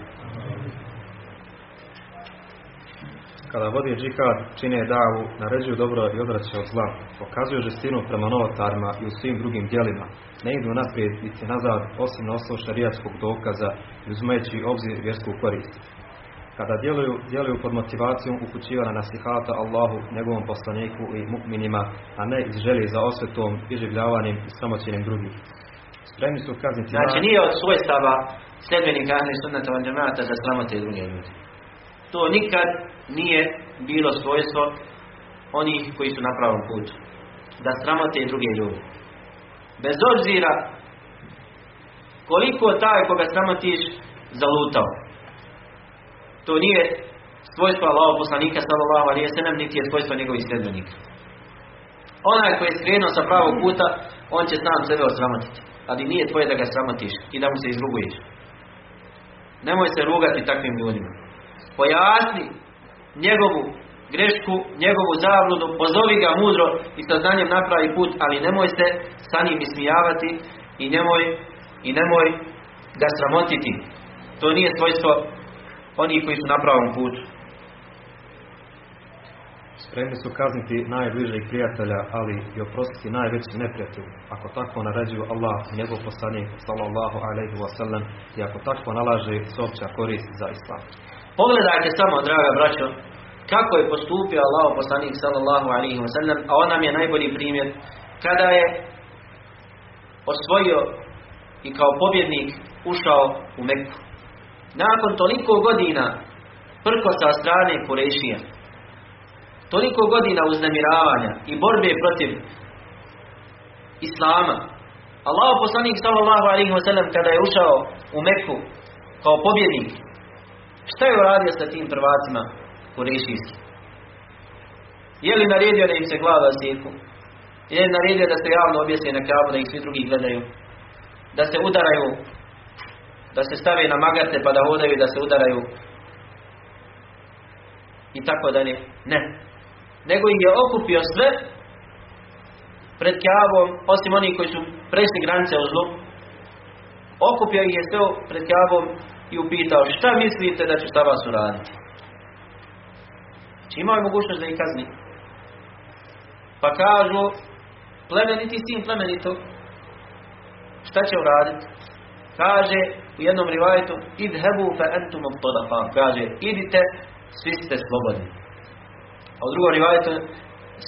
Kada vodi džihad, čine davu, naređuju dobro i odvraćaju od zla, pokazuju žestinu prema novotarima i u svim drugim dijelima, ne idu naprijed niti nazad osim na osnovu šarijatskog dokaza i uzimajući obzir vjersku korist. Kada djeluju, djeluju pod motivacijom upućivana nasihata Allahu, njegovom poslaniku i mu'minima, a ne iz želje za osvetom, iživljavanjem i sramoćenjem drugih. Spremni su kazniti... Znači nije od svojstava sljedbenika ahli sunnata van džemata da sramote druge ljudi. To nikad nije bilo svojstvo onih koji su na pravom putu. Da sramote druge ljudi. Bez obzira koliko taj koga sramotiš zalutao. To nije svojstvo Allahov poslanika sallallahu alejhi ve sellem niti je svojstvo njegovih sljedbenika. Onaj koji je skrenuo sa pravog puta, on će sam sebe osramotiti. Ali nije tvoje da ga sramotiš i da mu se izruguješ. Nemoj se rugati takvim ljudima. Pojasni njegovu grešku, njegovu zabludu, pozovi ga mudro i sa znanjem napravi put, ali nemoj se sa njim ismijavati i nemoj, i nemoj ga sramotiti. To nije svojstvo onih koji su na pravom putu. Spremni su kazniti najbližeg prijatelja, ali i oprostiti najveći neprijatelj. Ako tako naređuju Allah i njegov poslanik sallallahu alaihi wa sallam i ako tako nalaže sopća korist za islam. Pogledajte samo, draga braćo, kako je postupio Allah poslanik sallallahu alaihi wa sallam, a on nam je najbolji primjer kada je osvojio i kao pobjednik ušao u Meku. Nakon toliko godina prko sa strane Kurešija, toliko godina uznemiravanja i borbe protiv Islama, Allah poslanik sallallahu alaihi wa sallam kada je ušao u Meku kao pobjednik, šta je uradio sa tim prvacima Kurešijskim? Je li naredio da im se glava sjeku? Je li naredio da se javno objese na kabu da ih svi drugi gledaju? Da se udaraju da se stave na magate pa da hodaju da se udaraju i tako dalje. Ne. Nego ih je okupio sve pred Kjabom, osim onih koji su prešli granice u zlu, okupio ih je sve pred Kjabom i upitao šta mislite da će šta vas uraditi? Či imaju mogućnost da ih kazni? Pa kažu plemeniti sin plemenito šta će uraditi? Kaže u jednom rivajetu idhebu fa entum. Kaže idite, svi ste slobodni. A u drugom rivajetu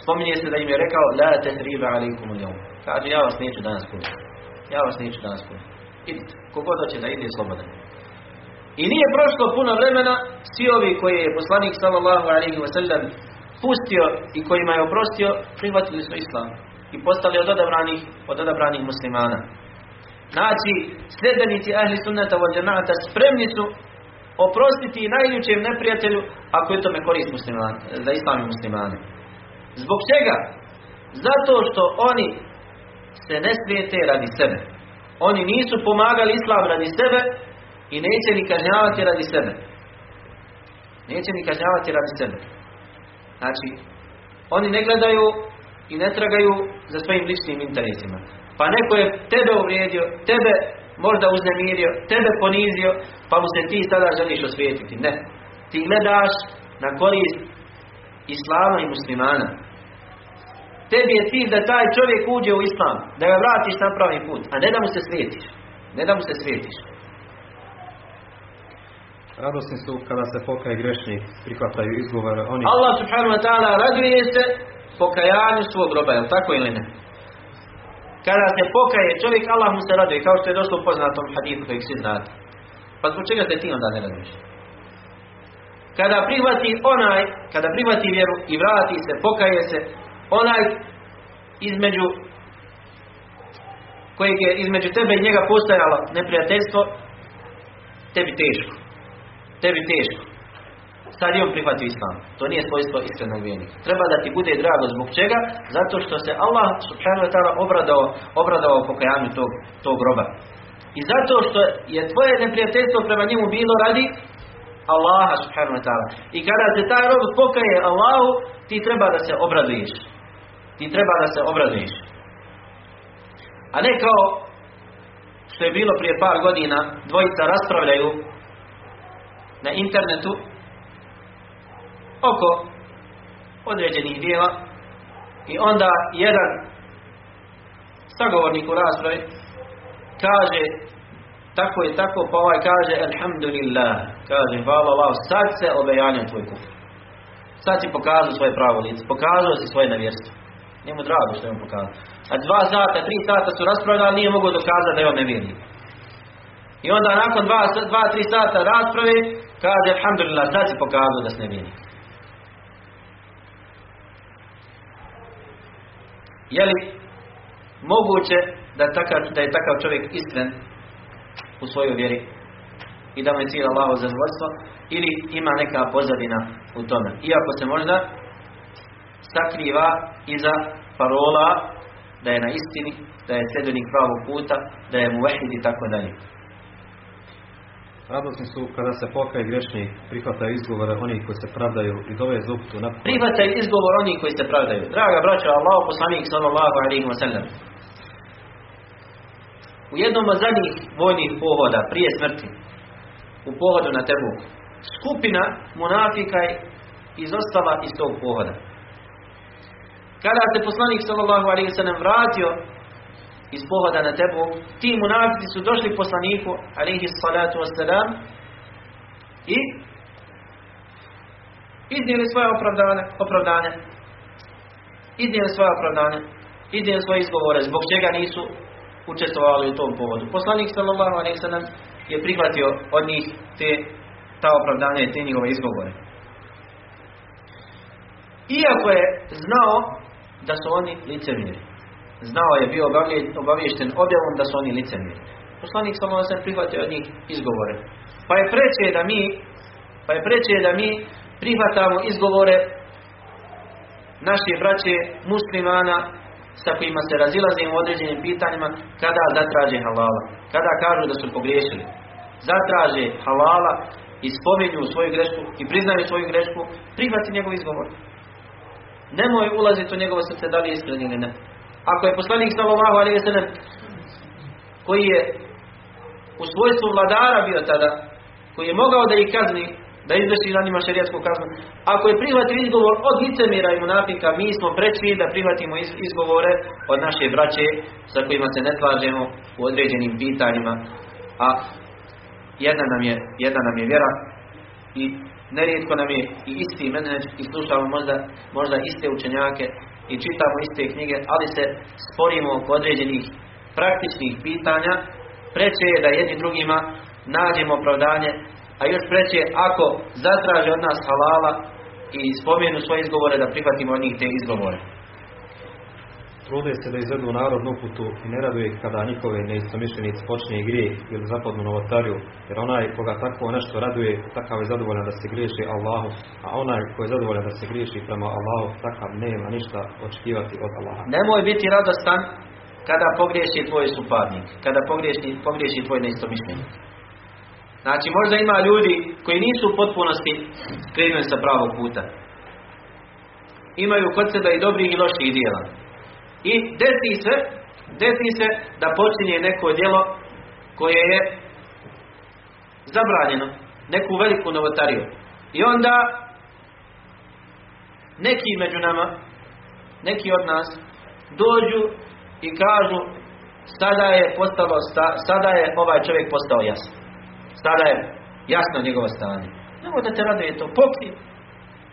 spominje se da im je rekao la tehriba alikum uljom. Kaže ja vas neću danas puti. Ja vas neću danas puti. Idite. Kogod hoće da ide slobodan. I nije prošlo puno vremena, svi ovi koji je poslanik sallallahu alaihi wa sallam pustio i kojima je oprostio, prihvatili su islam i postali od odabranih, od odabranih muslimana. Znači, sljedbenici ahli sunnata džemata spremni su oprostiti i najljučem neprijatelju ako je tome korist musliman, za islam i muslimane. Zbog čega? Zato što oni se ne svijete radi sebe. Oni nisu pomagali islam radi sebe i neće ni kažnjavati radi sebe. Neće ni kažnjavati radi sebe. Znači, oni ne gledaju i ne tragaju za svojim ličnim interesima. Pa neko je tebe uvrijedio, tebe možda uznemirio, tebe ponizio, pa mu se ti sada želiš osvijetiti. Ne. Ti gledaš na korist Islama i muslimana. Tebi je cilj da taj čovjek uđe u Islam, da ga vratiš na pravi put, a ne da mu se svijetiš. Ne da mu se svijetiš. Radosni su kada se pokaje grešnik, prihvataju izgovore oni. Allah subhanahu wa ta'ala raduje se pokajanju svog roba, je tako ili ne? Kada se pokaje čovjek, Allah mu se raduje, kao što je došlo u poznatom hadithu kojeg svi znate. Pa zbog čega se ti onda ne raduješ? Kada prihvati onaj, kada prihvati vjeru i vrati se, pokaje se, onaj između kojeg je između tebe i njega postajalo neprijateljstvo, tebi teško. Tebi teško. Sad je on prihvatio islam. To nije svojstvo iskrenog vjernika. Treba da ti bude drago zbog čega? Zato što se Allah subhanahu wa ta'ala obradao, obradao pokajanju tog, tog groba. I zato što je tvoje neprijateljstvo prema njemu bilo radi Allaha subhanahu wa ta'ala. I kada se taj rob pokaje Allahu, ti treba da se obraduješ. Ti treba da se obraduješ. A ne kao što je bilo prije par godina, dvojica raspravljaju na internetu oko određenih dijela i onda jedan sagovornik u raspravi kaže tako je tako, pa ovaj kaže Alhamdulillah, kaže hvala Allah, sad se obejanio tvoj kufr. Sad si pokazao svoje pravo lice, pokazao si svoje nevjerstvo. Nije mu drago što je on pokazao. A dva sata, tri sata su raspravljali, ali nije mogao dokazati da je on nevjernik. I onda nakon dva, dva, tri sata rasprave, kaže Alhamdulillah, sad si pokazao da si nevjernik. Je li moguće da, takav, da je takav čovjek iskren u svojoj vjeri i da mu je cilj Allaho zadovoljstvo ili ima neka pozadina u tome. Iako se možda sakriva iza parola da je na istini, da je sljedbenik pravog puta, da je muvehid i tako dalje. Radosni su kada se pokaje grešnik, prihvataju izgovore onih koji se pravdaju i dove zuptu na Prihvataju izgovor onih koji se pravdaju. Draga braća, Allah poslanik sallallahu alaihi wa sallam. U jednom od zadnjih vojnih pohoda, prije smrti, u pohodu na Tebuk, skupina monafika je izostala iz tog pohoda. Kada se poslanik sallallahu alaihi wa sallam vratio iz pohoda na tebu, ti munafici su došli poslaniku, alaihi salatu wassalam, i iznijeli svoje opravdane, opravdane, iznijeli svoje opravdane, iznijeli svoje izgovore, zbog čega nisu učestvovali u tom povodu. Poslanik sallallahu alaihi sallam je prihvatio od njih te, ta opravdanja i te njihove izgovore. Iako je znao da su oni licemiri. Znao je bio obaviješten objavom da su oni licemiri. Poslanik alaihi sallam prihvatio od njih izgovore. Pa je preče da mi pa je preče da mi prihvatamo izgovore naše braće muslimana sa kojima se razilazimo u određenim pitanjima kada zatraže halala. Kada kažu da su pogriješili. Zatraže halala i spominju svoju grešku i priznaju svoju grešku, prihvati njegov izgovor. Nemoj ulaziti u njegovo srce da li je iskren ili ne. Ako je poslanik sallallahu alejhi ve sellem koji je u svojstvu vladara bio tada, koji je mogao da ih kazni, da izvrši na njima šerijatsku kaznu. Ako je prihvatio izgovor od licemira i munafika, mi smo preći da prihvatimo izgovore od naše braće sa kojima se ne slažemo u određenim pitanjima. A jedna nam je, jedna nam je vjera i nerijetko nam je i isti menedž i slušamo možda, možda iste učenjake i čitamo iste knjige, ali se sporimo oko određenih praktičnih pitanja, preće je da jedni drugima nađemo opravdanje a još preće ako zatraže od nas halala i spomenu svoje izgovore da prihvatimo od njih te izgovore. Trude se da izvedu narodnu uputu i ne raduje kada njihove neistomišljenici počne grije ili zapadnu novotariju, jer onaj koga takvo nešto raduje, takav je zadovoljan da se griješi Allahu, a onaj ko je zadovoljan da se griješi prema Allahu, takav nema ništa očekivati od Allaha. Nemoj biti radostan kada pogriješi tvoj suparnik, kada pogriješi, pogriješi tvoj neistomišljenik. Znači možda ima ljudi koji nisu u potpunosti krenuli sa pravog puta. Imaju kod sebe i dobrih i loših dijela. I desi se, desi se da počinje neko djelo koje je zabranjeno. Neku veliku novotariju. I onda neki među nama, neki od nas, dođu i kažu sada je postalo, sada je ovaj čovjek postao jasan. Sada je jasno njegovo stanje. Nemoj da te raduje to. Pokri.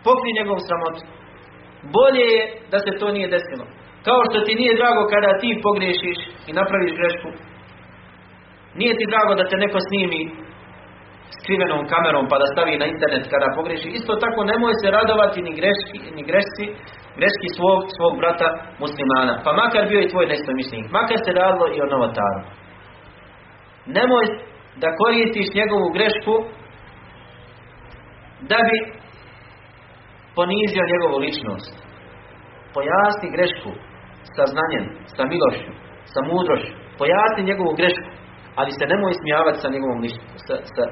Pokri njegovu sramotu. Bolje je da se to nije desilo. Kao što ti nije drago kada ti pogriješiš i napraviš grešku. Nije ti drago da te neko snimi skrivenom kamerom pa da stavi na internet kada pogriješi. Isto tako nemoj se radovati ni greški, ni grešci greški svog, svog brata muslimana. Pa makar bio i tvoj mišljenik. Makar se radilo i o novotaru. Nemoj da koristiš njegovu grešku da bi ponizio njegovu ličnost. Pojasni grešku sa znanjem, sa milošću, sa mudrošću. Pojasni njegovu grešku, ali se nemoj smijavati sa njegovom sa, sa,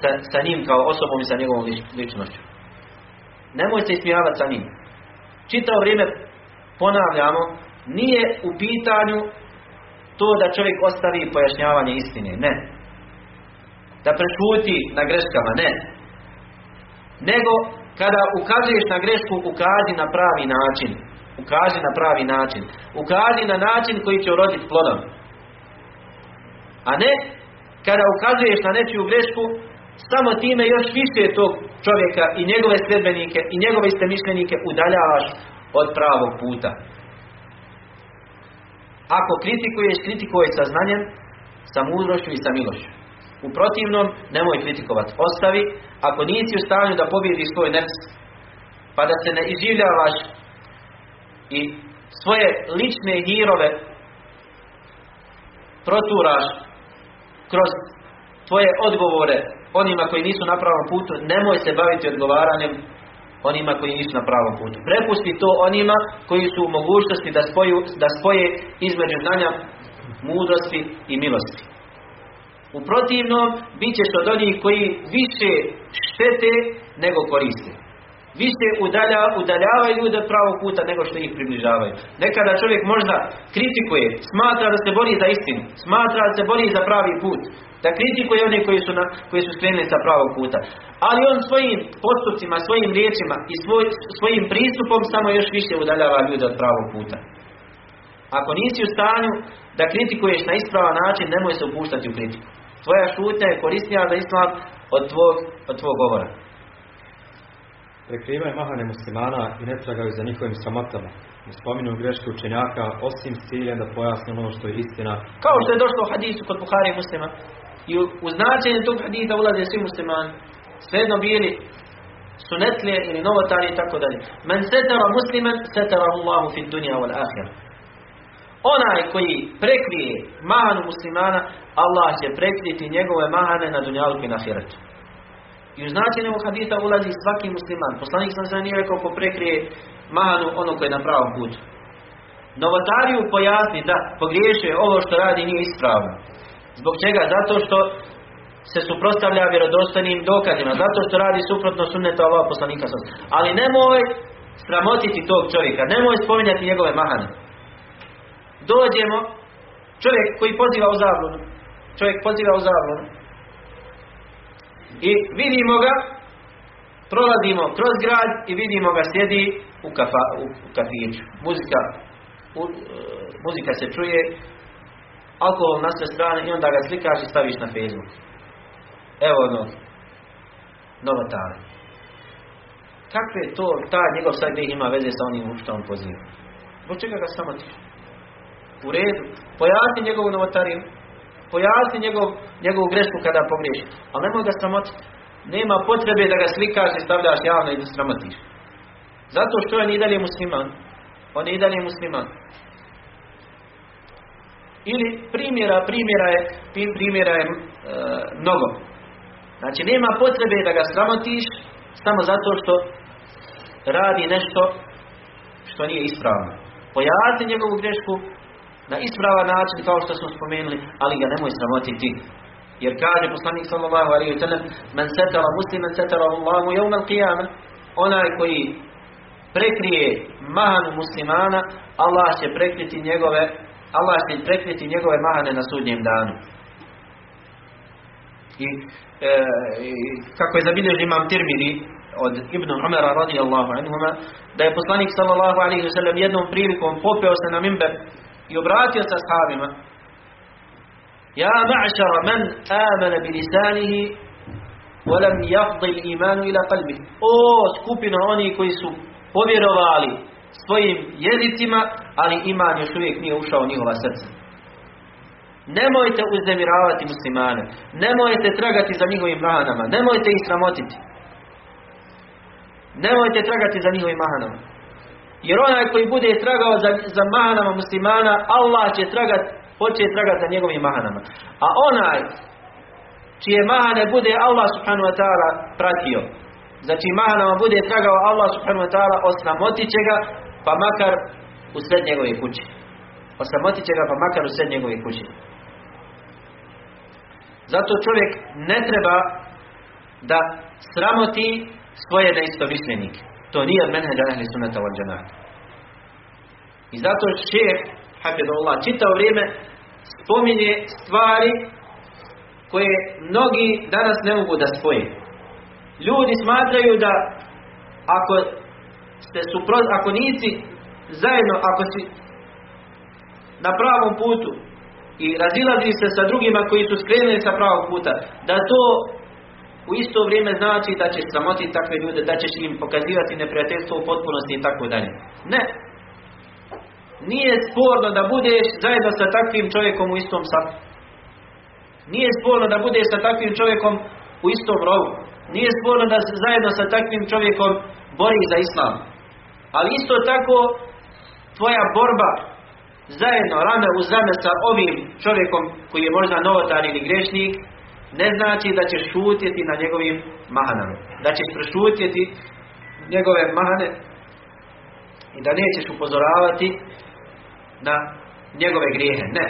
sa, sa, njim kao osobom i sa njegovom ličnošću. Nemoj se smijavati sa njim. Čitao vrijeme ponavljamo, nije u pitanju to da čovjek ostavi pojašnjavanje istine. Ne. Da prešuti na greškama. Ne. Nego kada ukazuješ na grešku, ukazi na pravi način. Ukaži na pravi način. Ukaži na način koji će uroditi plodom. A ne kada ukazuješ na nečiju grešku, samo time još više tog čovjeka i njegove sredbenike i njegove istemišljenike udaljavaš od pravog puta. Ako kritikuješ, kritikuj sa znanjem, sa mudrošću i sa milošću. U protivnom, nemoj kritikovati. Ostavi, ako nisi u stanju da pobjediš svoj nefs, pa da se ne iživljavaš i svoje lične hirove proturaš kroz tvoje odgovore onima koji nisu na pravom putu, nemoj se baviti odgovaranjem onima koji nisu na pravom putu. Prepusti to onima koji su u mogućnosti da, spoju, da spoje između znanja, mudrosti i milosti. U protivnom, bit ćeš od onih koji više štete nego koriste. Više udalja, udaljavaju ljude od pravog puta nego što ih približavaju. Nekada čovjek možda kritikuje, smatra da se bori za istinu, smatra da se bori za pravi put, da kritikuje one koji su, na, koji su skrenuli sa pravog puta. Ali on svojim postupcima, svojim riječima i svoj, svojim pristupom samo još više udaljava ljude od pravog puta. Ako nisi u stanju da kritikuješ na ispravan način, nemoj se upuštati u kritiku. Tvoja šutnja je korisnija za islam od tvog, od tvog govora. Prekrivaju mahane muslimana i ne tragaju za njihovim sramotama. Ne spominu greške učenjaka, osim s ciljem da pojasne ono što je istina. Kao što je došlo u hadisu kod Buhari i muslima. I u, značenje tog hadisa ulaze svi muslimani. Svejedno bili sunetlije ili novotari i tako dalje. Men setara musliman, setara Allahu fi dunja wal ahir. Onaj koji prekrije mahanu muslimana, Allah će prekriti njegove mahane na dunjalku i na ahiretu. I u značenju ovog hadisa ulazi svaki musliman. Poslanik sam se nije rekao ko prekrije mahanu ono koje je na pravom putu. Novotariju pojasni da pogriješuje ovo što radi nije ispravno. Zbog čega? Zato što se suprotstavlja vjerodostojnim dokazima. Zato što radi suprotno sunnetu Allah poslanika. Ali nemoj sramotiti tog čovjeka. Nemoj spominjati njegove mahane. Dođemo, čovjek koji poziva u zabludu. Čovjek poziva u zabludu. I vidimo ga, prolazimo kroz grad i vidimo ga sjedi u, kafa, u, kafiću. Muzika, u, e, muzika se čuje, alkohol na sve strane i onda ga slikaš i staviš na Facebook. Evo ono, novotare. Kakve to, ta njegov sad ima veze sa onim što on poziva? Zbog čega ga sramotiš? U redu. Pojasni njegovu novotariju. Pojasni njegov, njegovu grešku kada pogriješi. Ali nemoj ga sramotiti. Nema potrebe da ga slikaš i stavljaš javno i da sramotiš. Zato što on i dalje musliman. On je i dalje musliman. Ili primjera, primjera je, primjera je e, mnogo. Znači nema potrebe da ga sramotiš samo zato što radi nešto što nije ispravno. Pojasni njegovu grešku na ispravan način kao što smo spomenuli, ali ga nemoj sramotiti. Jer kaže poslanik sallallahu alejhi ve sellem: "Men satara musliman satara Allahu yawm al-qiyamah." Onaj koji prekrije mahanu muslimana, Allah će prekriti njegove Allah će prekriti njegove mahane na sudnjem danu. I, e, kako je zabilježio imam Tirmidi od Ibn Umara radijallahu anhuma, da je poslanik sallallahu alaihi wa sallam jednom prilikom popeo se na mimber i obratio se ashabima Ja ma'šara man amana bi lisanihi ولم يفضي الإيمان إلى قلبه O skupina oni koji su povjerovali svojim jezicima, ali iman još uvijek nije ušao u njihova srca. Nemojte uznemiravati muslimane. Nemojte tragati za njihovim mahanama. Nemojte ih sramotiti. Nemojte tragati za njihovim mahanama. Jer onaj koji bude tragao za, za mahanama muslimana, Allah će tragat, hoće tragat za njegovim mahanama. A onaj čije mahane bude Allah subhanahu wa ta'ala pratio, znači mahanama bude tragao Allah subhanahu wa ta'ala, osramotit će ga, pa makar u sred njegove kuće. Osramotit će ga, pa makar u sred njegove kuće. Zato čovjek ne treba da sramoti svoje neistomišljenike. To nije od menheđa ahli sunnata wal džanata. I zato šeh, hafidullah, čitao vrijeme spominje stvari koje mnogi danas ne mogu da spoje. Ljudi smatraju da ako ste supro, ako nisi zajedno, ako si na pravom putu i razilazi se sa drugima koji su skrenuli sa pravog puta, da to u isto vrijeme znači da ćeš sramotiti takve ljude, da ćeš im pokazivati neprijateljstvo u potpunosti i tako dalje. Ne. Nije sporno da budeš zajedno sa takvim čovjekom u istom sapu. Nije sporno da budeš sa takvim čovjekom u istom rovu. Nije sporno da se zajedno sa takvim čovjekom bori za islam. Ali isto tako tvoja borba zajedno rame uz rame sa ovim čovjekom koji je možda novotar ili grešnik ne znači da ćeš šutjeti na njegovim mahanama. Da ćeš prešutjeti njegove mahane i da nećeš upozoravati na njegove grijehe. Ne.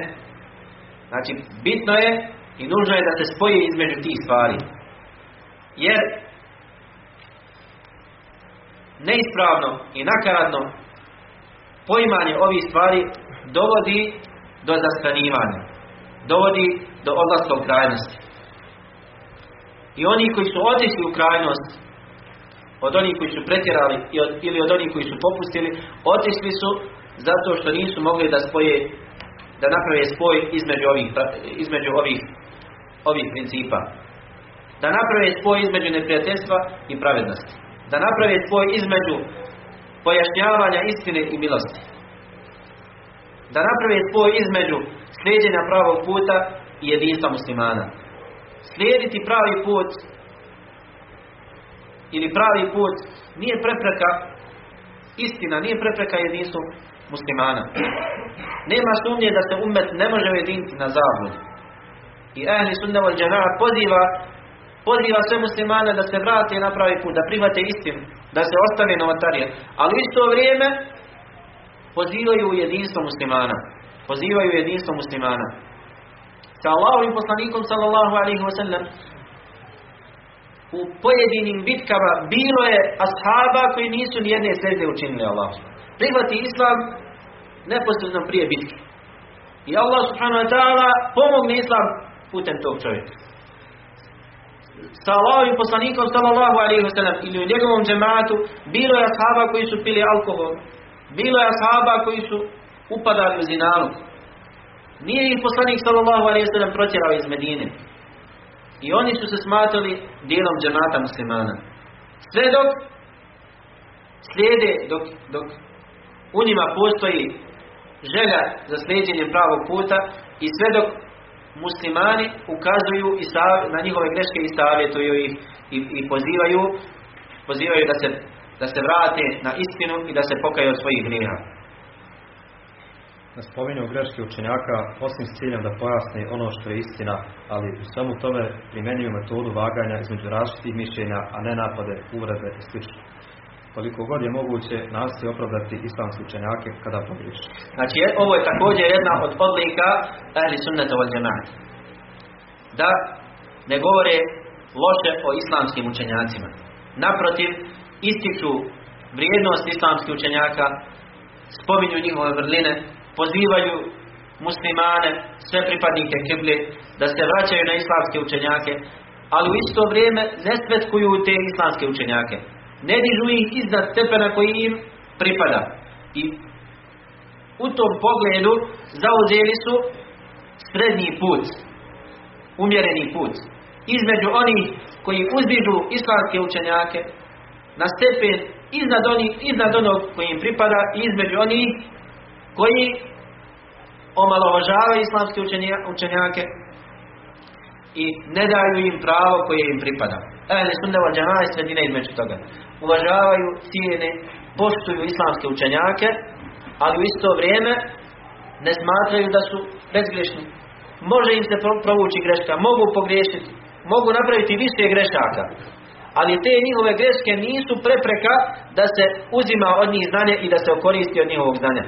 Znači, bitno je i nužno je da se spoje između tih stvari. Jer neispravno i nakaradno poimanje ovih stvari dovodi do zastranivanja. Dovodi do odlaska krajnosti. I oni koji su otišli u krajnost, od onih koji su pretjerali ili od onih koji su popustili, otišli su zato što nisu mogli da spoje, da naprave spoj između ovih, između ovih, ovih principa. Da naprave spoj između neprijateljstva i pravednosti. Da naprave spoj između pojašnjavanja istine i milosti. Da naprave spoj između slijedjenja pravog puta i jedinstva muslimana slijediti pravi put ili pravi put nije prepreka istina, nije prepreka jedinstvu muslimana. Nema sumnje da se umet ne može ujediniti na zabludu. I ahli sunna wal džema'a poziva poziva sve muslimane da se vrate na pravi put, da prihvate istinu, da se ostave novotarije. Ali isto vrijeme pozivaju jedinstvo muslimana. Pozivaju jedinstvo muslimana sa Allahovim poslanikom sallallahu alaihi wasallam u pojedinim bitkama bilo je ashaba koji nisu ni jedne sredne učinili Allah. Prihvati islam neposredno prije bitke. I Allah subhanahu wa ta'ala pomogne islam putem tog čovjeka. Sa Allahovim poslanikom sallallahu alaihi wasallam ili u njegovom džematu bilo je ashaba koji su pili alkohol. Bilo je ashaba koji su upadali u zinalu. Nije ih poslanik sallallahu alaihi sallam protjerao iz Medine. I oni su se smatrali dijelom džemata muslimana. Sve dok slijede, dok, dok u njima postoji želja za slijedjenje pravog puta i sve dok muslimani ukazuju i na njihove greške i savjetuju ih i, i pozivaju pozivaju da se, da se vrate na istinu i da se pokaju od svojih grijeha na spominju greške učenjaka osim s ciljem da pojasni ono što je istina, ali u svemu tome primjenjuju metodu vaganja između različitih mišljenja, a ne napade, uvrede i sl. Koliko god je moguće nastoji opravdati islamske učenjake kada pogriješi. Znači, ovo je također jedna od odlika ahli sunnata wal Da ne govore loše o islamskim učenjacima. Naprotiv, ističu vrijednost islamskih učenjaka, spominju njihove vrline, pozivaju muslimane, sve pripadnike kible, da se vraćaju na islamske učenjake, ali u isto vrijeme ne svetkuju te islamske učenjake. Ne dižu ih iznad stepena koji im pripada. I u tom pogledu zauzeli su srednji put, umjereni put. Između onih koji uzdižu islamske učenjake na stepen iznad, onih, iznad onog koji im pripada i između onih koji omalovažavaju islamske učenjake i ne daju im pravo koje im pripada. Ehli sunne wal džama'a sredina između toga. Uvažavaju, cijene poštuju islamske učenjake, ali u isto vrijeme ne smatraju da su bezgrešni. Može im se provući greška, mogu pogriješiti, mogu napraviti više grešaka. Ali te njihove greške nisu prepreka da se uzima od njih znanje i da se okoristi od njihovog znanja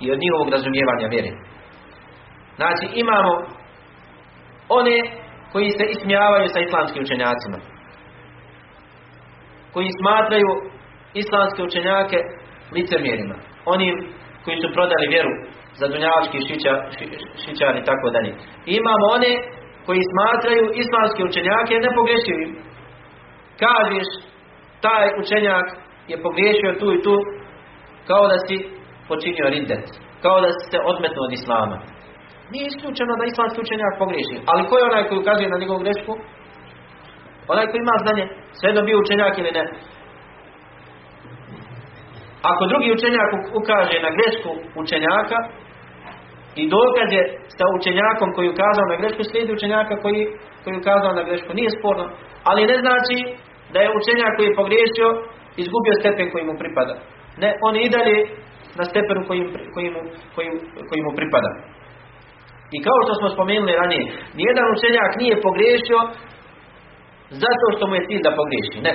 i od njihovog razumijevanja vjere. Znači imamo one koji se ismijavaju sa islamskim učenjacima. Koji smatraju islamske učenjake licemjerima. Onim koji su prodali vjeru za dunjavački šičar, i tako dalje. Imamo one koji smatraju islamske učenjake nepogrešivim. Kažeš, taj učenjak je pogriješio tu i tu, kao da si počinio rindet. Kao da se odmetnuo od islama. Nije isključeno da islamski učenjak pogriješi. Ali ko je onaj koji ukazuje na njegovu grešku? Onaj koji ima znanje, sve bio učenjak ili ne. Ako drugi učenjak ukaže na grešku učenjaka i dokaz je sa učenjakom koji ukazao na grešku, slijedi učenjaka koji, koji ukazao na grešku. Nije sporno. Ali ne znači da je učenjak koji je pogriješio izgubio stepen koji mu pripada. Ne, on i dalje na stepenu koji, koji, mu, mu pripada. I kao što smo spomenuli ranije, nijedan učenjak nije pogriješio zato što mu je cilj da pogriješi. Ne.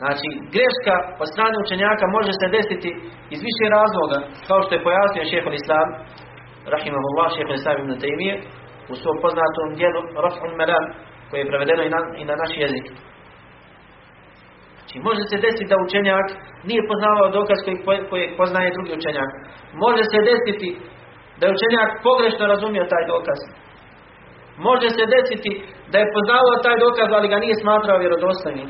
Znači, greška od strane učenjaka može se desiti iz više razloga, kao što je pojasnio šehol Islam, rahimahullah, šehol Islam ibn Taymiye, u svom poznatom dijelu Raf'un Meram, koje je prevedeno i na, i na naš jezik. Znači, može se desiti da učenjak nije poznavao dokaz koji, koji poznaje drugi učenjak. Može se desiti da je učenjak pogrešno razumio taj dokaz. Može se desiti da je poznavao taj dokaz, ali ga nije smatrao vjerodostojnim.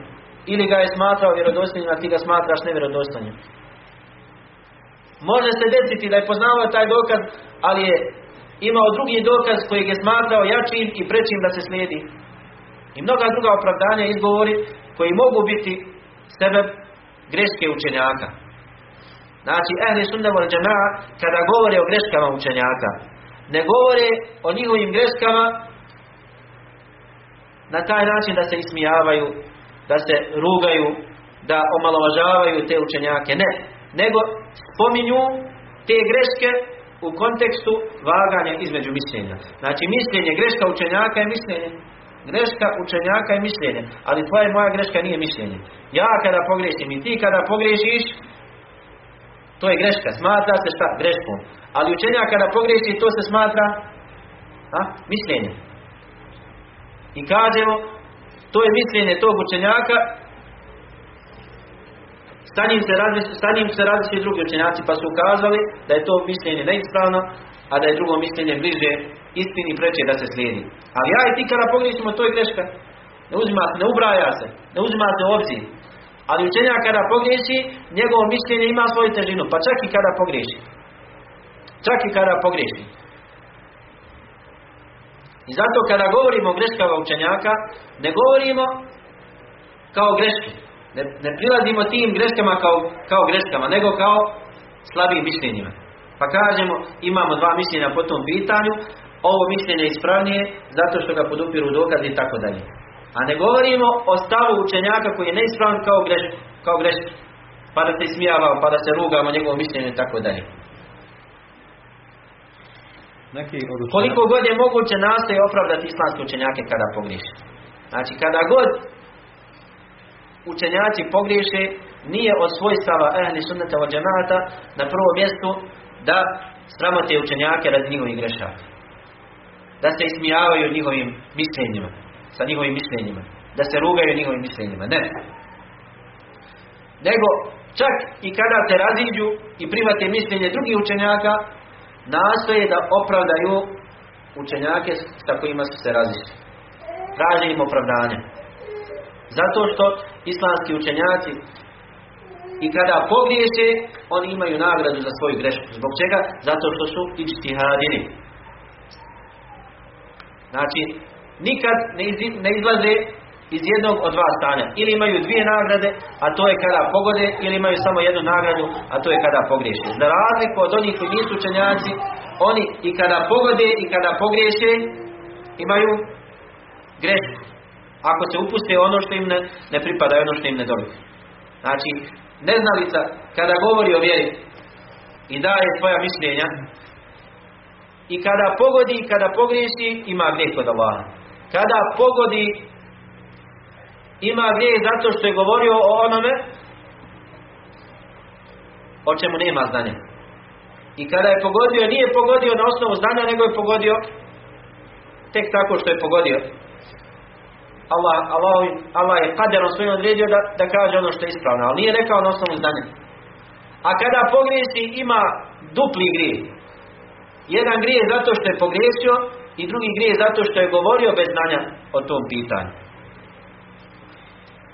Ili ga je smatrao vjerodostojnim, a ti ga smatraš nevjerodostojnim. Može se desiti da je poznavao taj dokaz, ali je imao drugi dokaz kojeg je smatrao jačim i prećim da se slijedi. I mnoga druga opravdanja izgovori koji mogu biti sebe greške učenjaka. Znači, ehli sunna wal kada govore o greškama učenjaka, ne govore o njihovim greškama na taj način da se ismijavaju, da se rugaju, da omalovažavaju te učenjake. Ne, nego spominju te greške u kontekstu vaganja između mišljenja. Znači, mišljenje, greška učenjaka je mišljenje. Greška učenjaka je mišljenje, ali tvoja i moja greška nije mišljenje. Ja kada pogriješim i ti kada pogriješiš, to je greška, smatra se šta? Greškom. Ali učenjak kada pogriješi, to se smatra a? mišljenje. I kažemo, to je mišljenje tog učenjaka, sa njim se različili, se drugi učenjaci, pa su ukazali da je to mišljenje neispravno, a da je drugo mišljenje bliže istini preče da se slijedi. Ali ja i ti kada pogriješimo, to je greška. Ne uzima ne ubraja se, ne uzima se obzir. Ali učenjak kada pogriješi, njegovo mišljenje ima svoju težinu, pa čak i kada pogriješi. Čak i kada pogriješi. I zato kada govorimo o greškama učenjaka, ne govorimo kao greške. Ne, ne prilazimo tim greškama kao, kao greškama, nego kao slabim mišljenjima. Pa kažemo, imamo dva mišljenja po tom pitanju, ovo mišljenje je ispravnije zato što ga podupiru dokazi i tako dalje. A ne govorimo o stavu učenjaka koji je neispravan kao greš, kao greš, pa da se ismijavamo, pa da se rugamo njegovo mišljenje i tako dalje. Neki Koliko god je moguće nastoje opravdati islamske učenjake kada pogriješe. Znači kada god učenjaci pogriješe, nije od svojstava ehli sunnata od džemata na prvom mjestu da sramote učenjake radi njihovih grešaka. Da se ismijavaju njihovim mišljenjima sa njihovim mišljenjima. Da se rugaju njihovim mišljenjima. Ne. Nego, čak i kada se raziđu i prihvate mišljenje drugih učenjaka, nastoje da opravdaju učenjake sa kojima su se razišli. Traže im opravdanje. Zato što islamski učenjaci i kada pogriješe, oni imaju nagradu za svoju grešku. Zbog čega? Zato što su ičtihadini. Znači, nikad ne izlaze iz jednog od dva stanja. Ili imaju dvije nagrade, a to je kada pogode, ili imaju samo jednu nagradu, a to je kada pogriješe. Za razliku od onih koji nisu učenjaci, oni i kada pogode i kada pogriješe, imaju grešku. Ako se upuste ono što im ne, ne pripada, ono što im ne dobije. Znači, neznalica kada govori o vjeri i daje svoja mišljenja i kada pogodi i kada pogriješi ima grijeh kod Allaha. Kada pogodi ima grijeh zato što je govorio o onome o čemu nema znanja. I kada je pogodio nije pogodio na osnovu znanja nego je pogodio tek tako što je pogodio Allah, Allah, Allah je kaderom svojim odredio da, da kaže ono što je ispravno, ali nije rekao na osnovu znanja. A kada pogrijesi ima dupli grije. Jedan grije zato što je pogriješio i drugi grije zato što je govorio bez znanja o tom pitanju.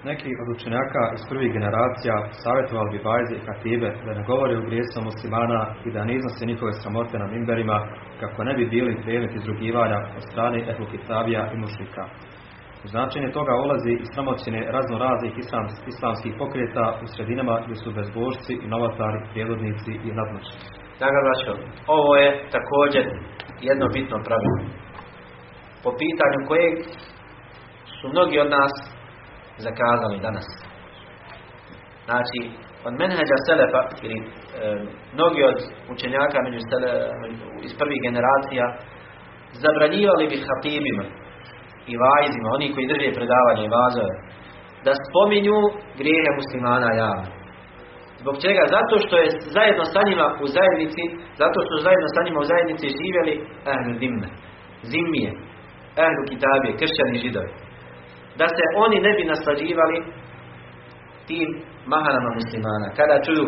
Neki od učenjaka iz prvih generacija savjetovali bi Bajze i Katibe da ne govore u grijesom muslimana i da ne iznose njihove sramote na mimberima kako ne bi bili predmet izrugivanja od strane Kitabija i mušlika. Značenje toga ulazi i sramoćine razno raznih islamskih pokreta u sredinama gdje su bezbožci novatari, prijedodnici i nadmoćni. Draga braćo, ovo je također jedno bitno pravilo. Po pitanju kojeg su mnogi od nas zakazali danas. Znači, od menheđa Selefa, ili mnogi od učenjaka među sele, iz prvih generacija, zabranjivali bi hatibima i vajzima, oni koji drže predavanje i vazove, da spominju grijehe muslimana javno. Zbog čega? Zato što je zajedno sa njima u zajednici, zato što zajedno sa njima u zajednici živjeli ehlu dimne, zimije, ehlu kitabije, kršćani židovi. Da se oni ne bi naslađivali tim mahanama muslimana. Kada čuju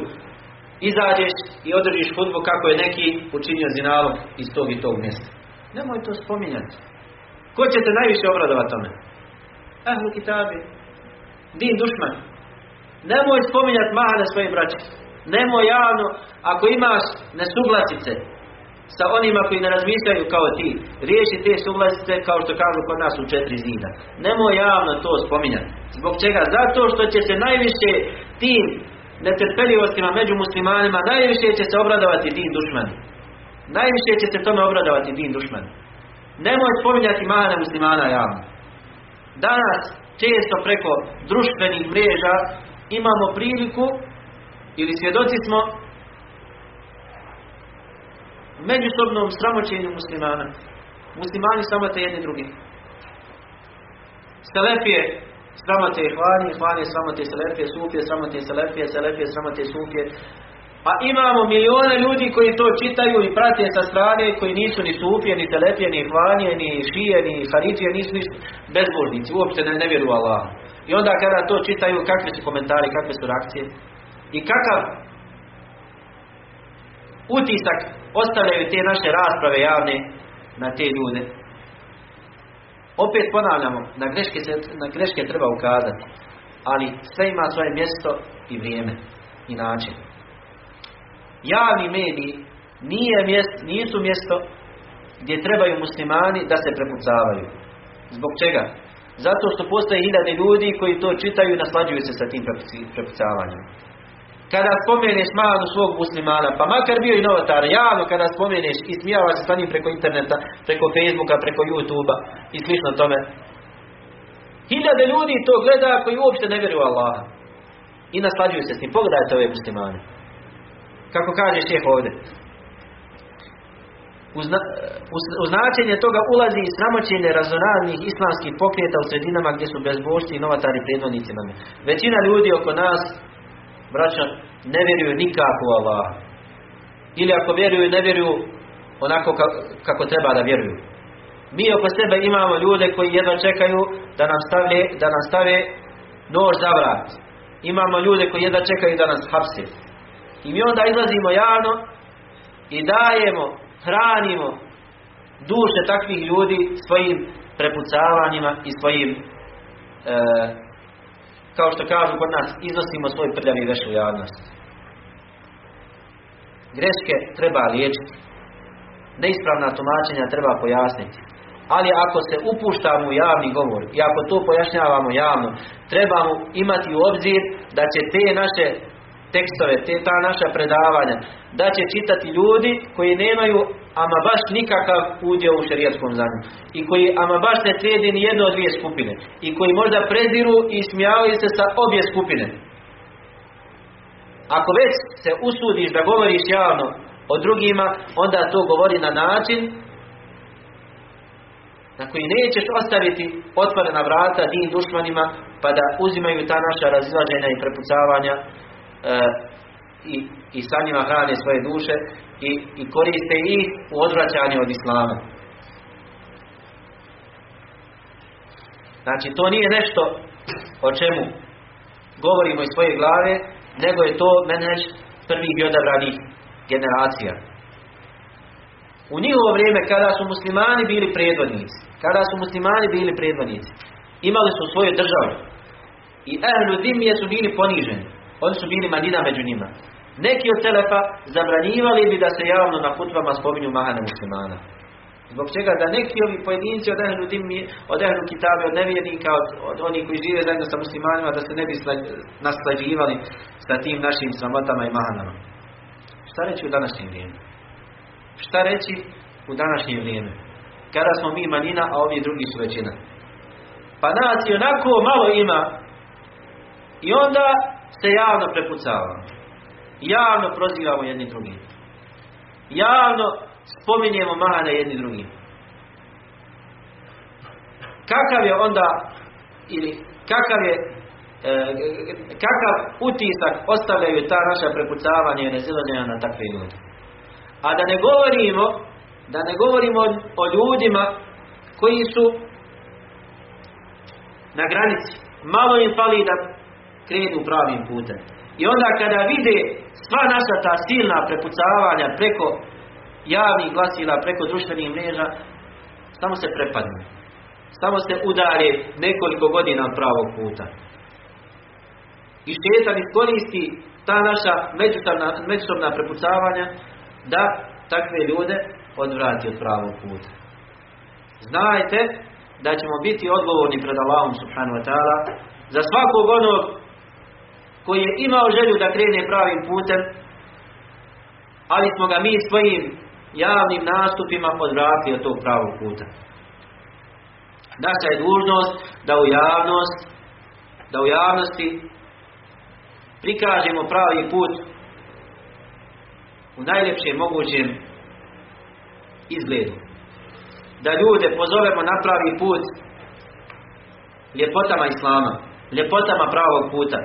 izađeš i održiš hudbu kako je neki učinio zinalog iz tog i tog mjesta. Nemoj to spominjati. Ko će te najviše obradovati tome? Ahlu kitabi. Din dušman. Nemoj spominjati mahane svoje braće. Nemoj javno, ako imaš nesuglasice sa onima koji ne razmišljaju kao ti, riješi te suglasice kao što kažu kod nas u četiri zida. Nemoj javno to spominjati. Zbog čega? Zato što će se najviše tim netrpeljivostima među muslimanima, najviše će se obradovati din dušmani. Najviše će se tome obradovati din dušmani. Nemoj spominjati mana muslimana javno. Danas često preko društvenih mreža imamo priliku ili svjedoci smo međusobnom sramoćenju muslimana. Muslimani sramote jedni drugi. Selefije sramote hvani, hvani sramote selefije, sufije sramote selefije, selefije sramote sufije. A imamo milijone ljudi koji to čitaju i prate sa strane, koji nisu ni sufije, ni selefije, ni hvanje, ni šije, ni haridžije, nisu ni bezbožnici, uopće ne, ne vjeruju Allah. I onda kada to čitaju, kakve su komentari, kakve su reakcije i kakav utisak ostavljaju te naše rasprave javne na te ljude. Opet ponavljamo, na greške, se, na greške treba ukazati, ali sve ima svoje mjesto i vrijeme i način. Javni mediji nije mjesto, nisu mjesto gdje trebaju muslimani da se prepucavaju. Zbog čega? Zato što postoje hiljade ljudi koji to čitaju i naslađuju se sa tim prepucavanjem. Kada spomeneš manu svog muslimana, pa makar bio i novotar, javno kada spomeneš i smijava se sa njim preko interneta, preko Facebooka, preko YouTubea i slično tome. Hiljade ljudi to gleda koji uopće ne vjeruju Allaha. I naslađuju se s njim. Pogledajte ove muslimane. Kako kaže šef ovdje. U značenje toga ulazi i sramoćenje raznoraznih islamskih pokreta u sredinama gdje su bezbožci i novatari predvodnici nama. Većina ljudi oko nas, braća, ne vjeruju nikako u Allaha. Ili ako vjeruju, ne vjeruju onako kako treba da vjeruju. Mi oko sebe imamo ljude koji jedno čekaju da nam stave, da nam stave nož za vrat. Imamo ljude koji jedno čekaju da nas hapse. I mi onda izlazimo javno i dajemo, hranimo duše takvih ljudi svojim prepucavanjima i svojim, e, kao što kažu kod nas, iznosimo svoj prljavi veš u javnost. Greške treba liječiti. Neispravna tumačenja treba pojasniti. Ali ako se upuštamo u javni govor i ako to pojašnjavamo javno, trebamo imati u obzir da će te naše tekstove, te ta naša predavanja, da će čitati ljudi koji nemaju ama baš nikakav udjel u šerijatskom znanju i koji ama baš ne slijedi ni jedno od dvije skupine i koji možda preziru i smijavaju se sa obje skupine. Ako već se usudiš da govoriš javno o drugima, onda to govori na način na koji nećeš ostaviti otvorena vrata tim dušmanima pa da uzimaju ta naša razilaženja i prepucavanja i, i sa njima hrane svoje duše i, i koriste ih u odvraćanju od Islama. Znači, to nije nešto o čemu govorimo iz svoje glave, nego je to meneć prvih i generacija. U njihovo vrijeme kada su muslimani bili predvodnici, kada su muslimani bili predvodnici, imali su svoju državu i ehlu dimije su bili poniženi. Oni su bili manina među njima. Neki od telefa zabranjivali bi da se javno na putvama spominju mahane muslimana. Zbog čega da neki ovi pojedinci od ehlu dimije, od ehlu kitabe, od nevjernika, od, od onih koji žive zajedno sa muslimanima, da se ne bi naslađivali sa tim našim sramotama i mahanama. Šta reći u današnjem vrijeme? Šta reći u današnje vrijeme? Kada smo mi manjina, a ovi drugi su većina. Pa nas i onako malo ima i onda se javno prepucavamo. Javno prozivamo jedni drugim. Javno spominjemo mahane jedni drugim. Kakav je onda ili kakav je e, kakav utisak ostavljaju ta naša prepucavanja i razilaženja na takve ljude. A da ne govorimo da ne govorimo o ljudima koji su na granici. Malo im fali da krenu pravim putem. I onda kada vide sva naša ta silna prepucavanja preko javnih glasila, preko društvenih mreža, samo se prepadne. Samo se udare nekoliko godina od pravog puta. I šetan iskoristi ta naša međusobna, prepucavanja da takve ljude odvrati od pravog puta. Znajte da ćemo biti odgovorni pred Allahom subhanahu wa ta'ala za svakog onog koji je imao želju da krene pravim putem, ali smo ga mi svojim javnim nastupima odvratili od tog pravog puta. Naša je dužnost da u javnost, da u javnosti prikažemo pravi put u najljepšem mogućem izgledu. Da ljude pozovemo na pravi put ljepotama Islama, ljepotama pravog puta.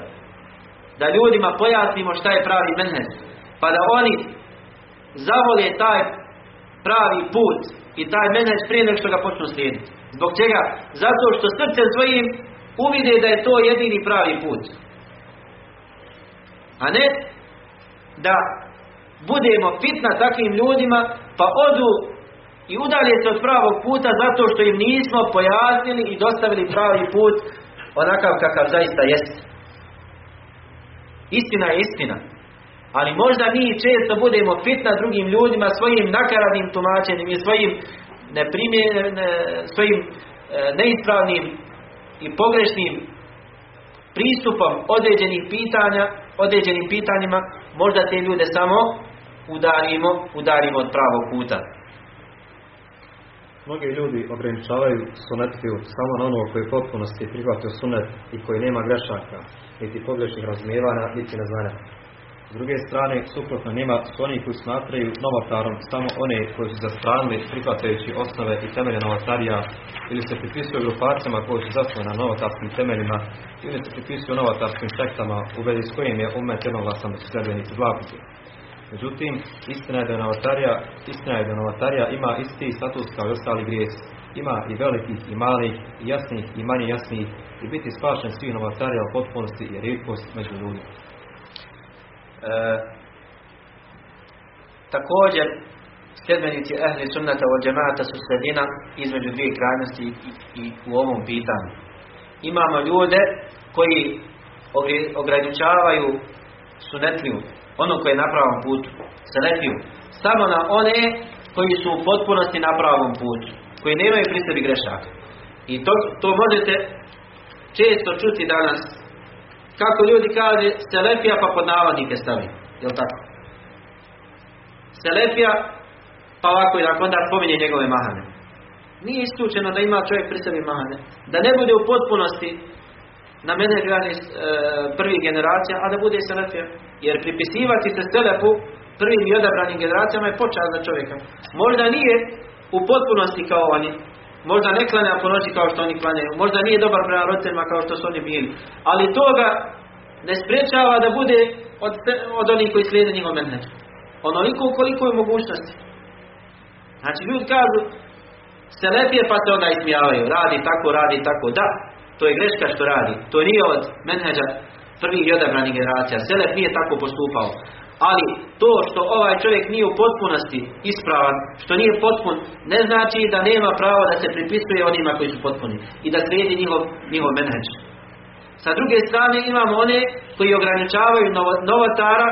Da ljudima pojasnimo šta je pravi menhez, pa da oni zavole taj pravi put i taj menhez prije nego što ga počnu slijediti. Zbog čega? Zato što srcem svojim uvide da je to jedini pravi put. A ne da budemo fitna takvim ljudima pa odu i udalje se od pravog puta zato što im nismo pojasnili i dostavili pravi put onakav kakav zaista jest. Istina je istina. Ali možda mi često budemo fitna drugim ljudima svojim nakaradnim tumačenjem i svojim neprimjerenim, svojim e, neispravnim i pogrešnim pristupom određenih pitanja, određenim pitanjima, možda te ljude samo udarimo, udarimo od pravog puta. Mnogi ljudi ograničavaju sunetliju samo na ono koji potpunosti prihvatio sunet i koji nema grešaka, niti pogrešnih razumijevanja, niti neznanja. S druge strane, suprotno njima su oni koji smatraju novotarom samo one koji su zastranili prihvatajući osnove i temelje novotarija ili se pripisuju grupacijama koji su zasnovane na novotarskim temeljima ili se pripisuju novotarskim sektama u vezi s kojim je umet jednoglasan sredbenici zlaputi. Međutim, istina je da novotarija, istina je da novotarija ima isti status kao i ostali grijesi. Ima i velikih i malih, i jasnih i manje jasnih i biti spašen svih novotarija u potpunosti je rijetkost među ljudima. E, također, sljedbenici ehli sunnata od džemata su sredina između dvije krajnosti i, i u ovom pitanju. Imamo ljude koji ograničavaju sunetliju, ono koje je na pravom putu, selefiju, samo na one koji su u potpunosti na pravom putu, koji nemaju pri sebi grešaka. I to, to možete često čuti danas, kako ljudi kaže, selefija pa pod navodnike stavi, jel tako? Selefija, pa ovako i onda spominje njegove mahane. Nije isključeno da ima čovjek pri sebi mahane. Da ne bude u potpunosti na mene e, prvih generacija, a da bude selefija. Jer pripisivati se selefu prvim i odabranim generacijama je počast za čovjeka. Možda nije u potpunosti kao oni, možda ne klanja po noći kao što oni klanjaju, možda nije dobar prema roditeljima kao što su oni bili, ali toga ne sprečava da bude od, od onih koji slijede menheđ. Onoliko koliko je mogućnosti. Znači ljudi kažu Selefije pa se onda ismijavaju. Radi tako, radi tako. Da, to je greška što radi. To nije od menheđa prvih odabranih generacija. Selef nije tako postupao. Ali to što ovaj čovjek nije u potpunosti ispravan, što nije potpun, ne znači da nema pravo da se pripisuje onima koji su potpuni i da slijedi njihov, njihov menheđ. Sa druge strane imamo one koji ograničavaju novotara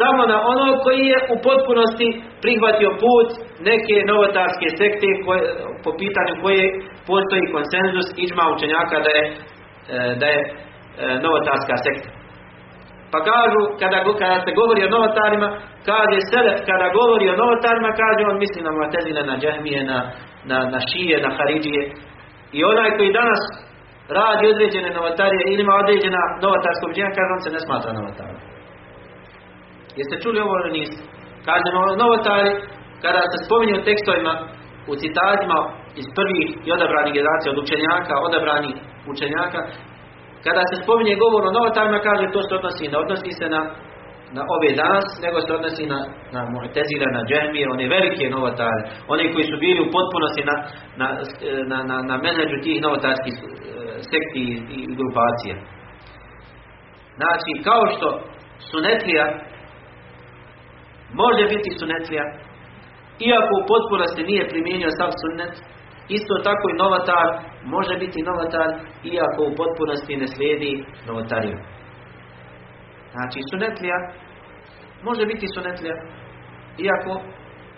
samo na ono koji je u potpunosti prihvatio put neke novotarske sekte koje, po pitanju koje postoji konsenzus iđma učenjaka da je, e, da je e, novotarska sekta. Pa kažu, kada, kada se govori o novotarima, kaže Selef, kada govori o novotarima, kaže on misli na Mu'tezile, na Džahmije, na, na, na Šije, na Haridžije. I onaj koji danas radi određene novotarije ili ima određena novotarska kaže on se ne smatra novotarom. Jeste čuli ovo ili niste? Kažemo novotari, kada se spominje u tekstovima, u citatima iz prvih i odabranih generacija od učenjaka, odabranih učenjaka, kada se spominje govor o novotarima, kaže to se odnosi, ne odnosi se na, na ove danas, nego se odnosi na, na Mu'tezile, na Džehmije, one velike novotare, oni koji su bili u potpunosti na, na, na, na, na menadžu tih novotarskih e, sekti i, grupacija. Znači, kao što sunetlija može biti sunetlija, iako u potpunosti nije primijenio sam sunnet, isto tako i novatar može biti novatar, iako u potpunosti ne slijedi novatariju. Znači, sunetlija može biti sunetlija, iako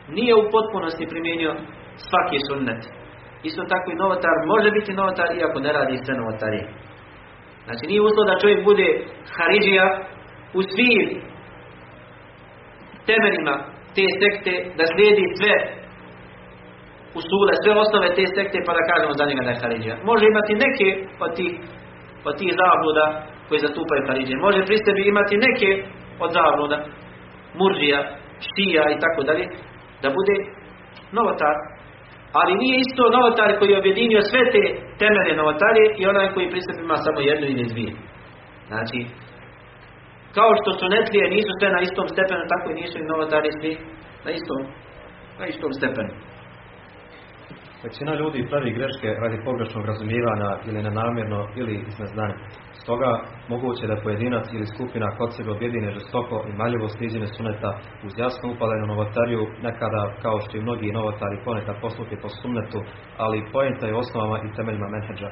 nije u potpunosti primijenio svaki sunnet. Isto tako i novatar može biti novatar, iako ne radi sve novatarije. Znači, nije uslov da čovjek bude haridžija u svim temeljima te sekte, da slijedi sve usule, sve osnove te sekte, pa da kažemo za njega da je Haridžija. Može imati neke od tih, od tih zabluda koji zastupaju Haridžije. Može pri sebi imati neke od zabluda, Murđija, Štija i tako dalje, da bude novotar. Ali nije isto novotar koji je objedinio sve te temelje novotarije i onaj koji pri sebi ima samo jednu ili dvije. Znači, kao što su netlije nisu sve na istom stepenu, tako i nisu i novotari svi na istom, na istom stepenu. Većina ljudi pravi greške radi pogrešnog razumijevanja ili nenamjerno ili iz neznanja. Stoga moguće da pojedinac ili skupina kod sebe objedine žestoko i maljivo stiđene suneta uz jasno upalenu novotariju, nekada kao što i mnogi novotari ponekad posluti po sunnetu, ali pojenta je osnovama i temeljima menheđa.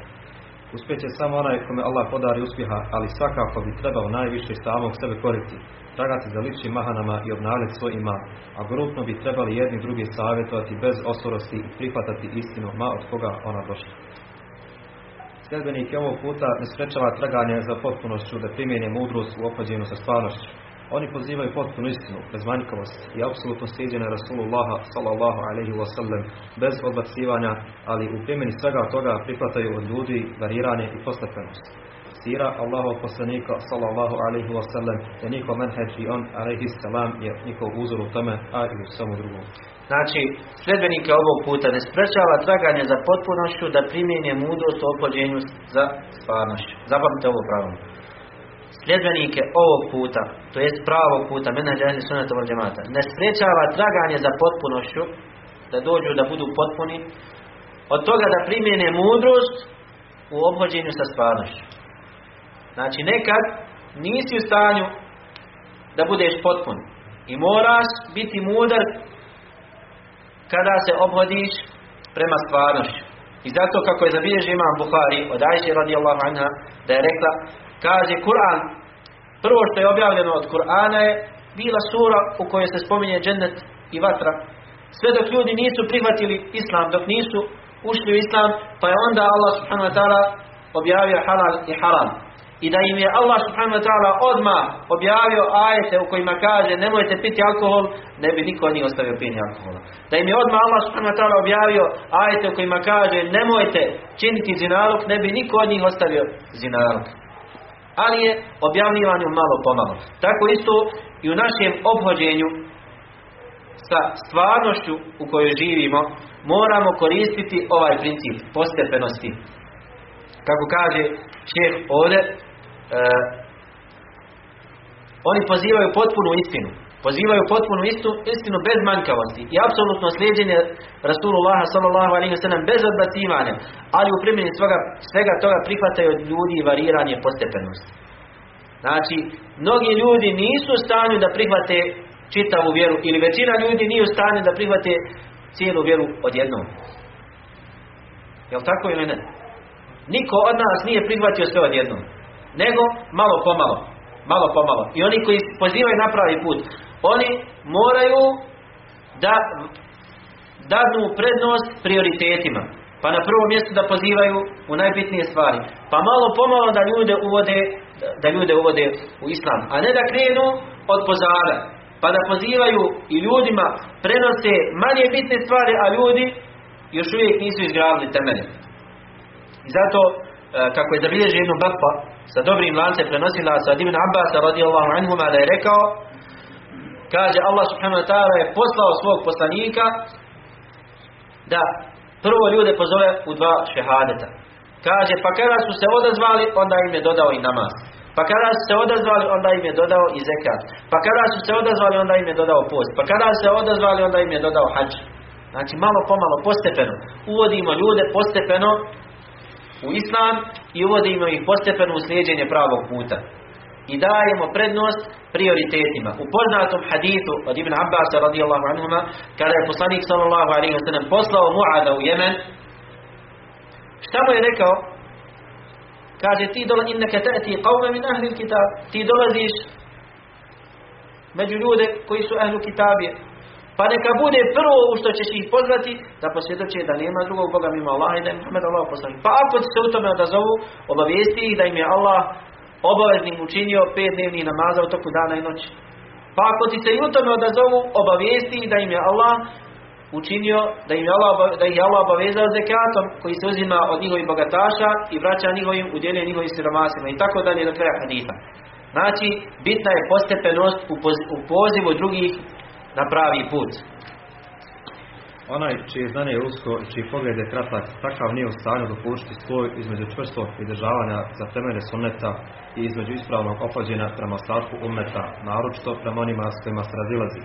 Uspjet će samo onaj kome Allah podari uspjeha, ali svakako bi trebao najviše samog sebe koriti, tragati za ličnim mahanama i obnavljati svoj ima, a grupno bi trebali jedni drugi savjetovati bez osorosti i prihvatati istinu, ma od koga ona došla. Sljedbenike ovog puta ne sprečava traganje za potpunošću da primjene mudrost u opođenju sa stvarnošću. Oni pozivaju potpunu istinu, bez manjkavosti i apsolutno sliđene Rasulullaha sallallahu alaihi wasallam bez odbacivanja, ali u primjeni svega toga prihvataju od ljudi variranje i postepenost. Sira Allahov poslanika sallallahu alaihi wasallam je njihov menheđ i on alaihi salam je njihov uzor u tome, a i u samo drugom. Znači, sljedbenike ovog puta ne sprečava traganje za potpunošću da primjenje mudrost u opođenju za stvarnošću. Zapamtite ovo pravilno sljedbenike ovog puta, to jest pravog puta, menadža ehli sunnata wal džemata, ne sprečava traganje za potpunošću, da dođu da budu potpuni, od toga da primjene mudrost u obhođenju sa stvarnošću. Znači nekad nisi u stanju da budeš potpun i moraš biti mudar kada se obhodiš prema stvarnošću. I zato kako je zabilježio imam Buhari od Ajše radijallahu anha da je rekla Kaže Kur'an, prvo što je objavljeno od Kur'ana je bila sura u kojoj se spominje džennet i vatra. Sve dok ljudi nisu prihvatili islam, dok nisu ušli u islam, pa je onda Allah subhanahu wa ta'ala objavio halal i haram. I da im je Allah subhanahu wa ta'ala odmah objavio ajete u kojima kaže nemojte piti alkohol, ne bi niko nije ostavio pijenje alkohola. Da im je odmah Allah subhanahu wa ta'ala objavio ajete u kojima kaže nemojte činiti zinalog, ne bi niko od njih ostavio zinalog. Ali je objavljivanje malo pomalo. Tako isto i u našem obhođenju sa stvarnošću u kojoj živimo, moramo koristiti ovaj princip postepenosti. Kako kaže šef ovdje, e, oni pozivaju potpunu istinu. Pozivaju potpunu istu, istinu bez manjkavosti i apsolutno slijedjenje Rasulullah sallallahu alaihi wa sallam bez odbacivanja, ali u primjeni svega, svega toga prihvataju od ljudi variranje postepenosti. Znači, mnogi ljudi nisu u stanju da prihvate čitavu vjeru ili većina ljudi nije u stanju da prihvate cijelu vjeru odjednom. Jel tako ili ne? Niko od nas nije prihvatio sve odjednom. Nego malo pomalo. Malo pomalo. I oni koji pozivaju na pravi put, oni moraju da dadnu prednost prioritetima. Pa na prvom mjestu da pozivaju u najbitnije stvari. Pa malo pomalo da ljude uvode da ljude uvode u islam. A ne da krenu od pozada. Pa da pozivaju i ljudima prenose manje bitne stvari, a ljudi još uvijek nisu izgradili temelje. I zato, e, kako je zabilježio jednu bakpa sa dobrim lance prenosila sa Ibn Abbas radijallahu anhuma da je rekao kaže Allah subhanahu wa ta'ala je poslao svog poslanika da prvo ljude pozove u dva šehadeta. Kaže, pa kada su se odazvali, onda im je dodao i namaz. Pa kada su se odazvali, onda im je dodao i zekat. Pa kada su se odazvali, onda im je dodao post. Pa kada su se odazvali, onda im je dodao hađ. Znači, malo pomalo, postepeno. Uvodimo ljude postepeno u islam i uvodimo ih postepeno u slijedjenje pravog puta. I dajemo prednost prioritetima. U poznatom hadithu od Ibn Abbas radijallahu anhuma, kada je poslanik sallallahu alaihi wa sallam poslao Mu'ada u Jemen, šta mu je rekao? Kaže ti dolazi inneke ta'ti qawme min ahli kitab. Ti dolaziš među ljude koji su ahlu kitabije. Pa neka bude prvo u što ćeš ih pozvati da posvjedoče da nema drugog Boga mimo Allaha i da je Muhammed Allah poslanik. Pa ako se u tome odazovu, obavijesti ih da im je Allah obaveznim učinio pet dnevnih namaza u toku dana i noći. Pa ako ti se i u tome odazovu, obavijesti da im je Allah učinio da im je Allah, da ih je Allah obavezao zekatom koji se uzima od njihovih bogataša i vraća njihovim udjelje njihovim siromasima i tako dalje do kraja hadita. Znači, bitna je postepenost u pozivu drugih na pravi put. Onaj čije znanje je usko i čiji pogled je kratak, takav nije u stanju dopušiti spoj između čvrstog pridržavanja za temelje sunneta i između ispravnog opođenja prema ostatku ummeta, naročito prema onima s kojima se razilazi.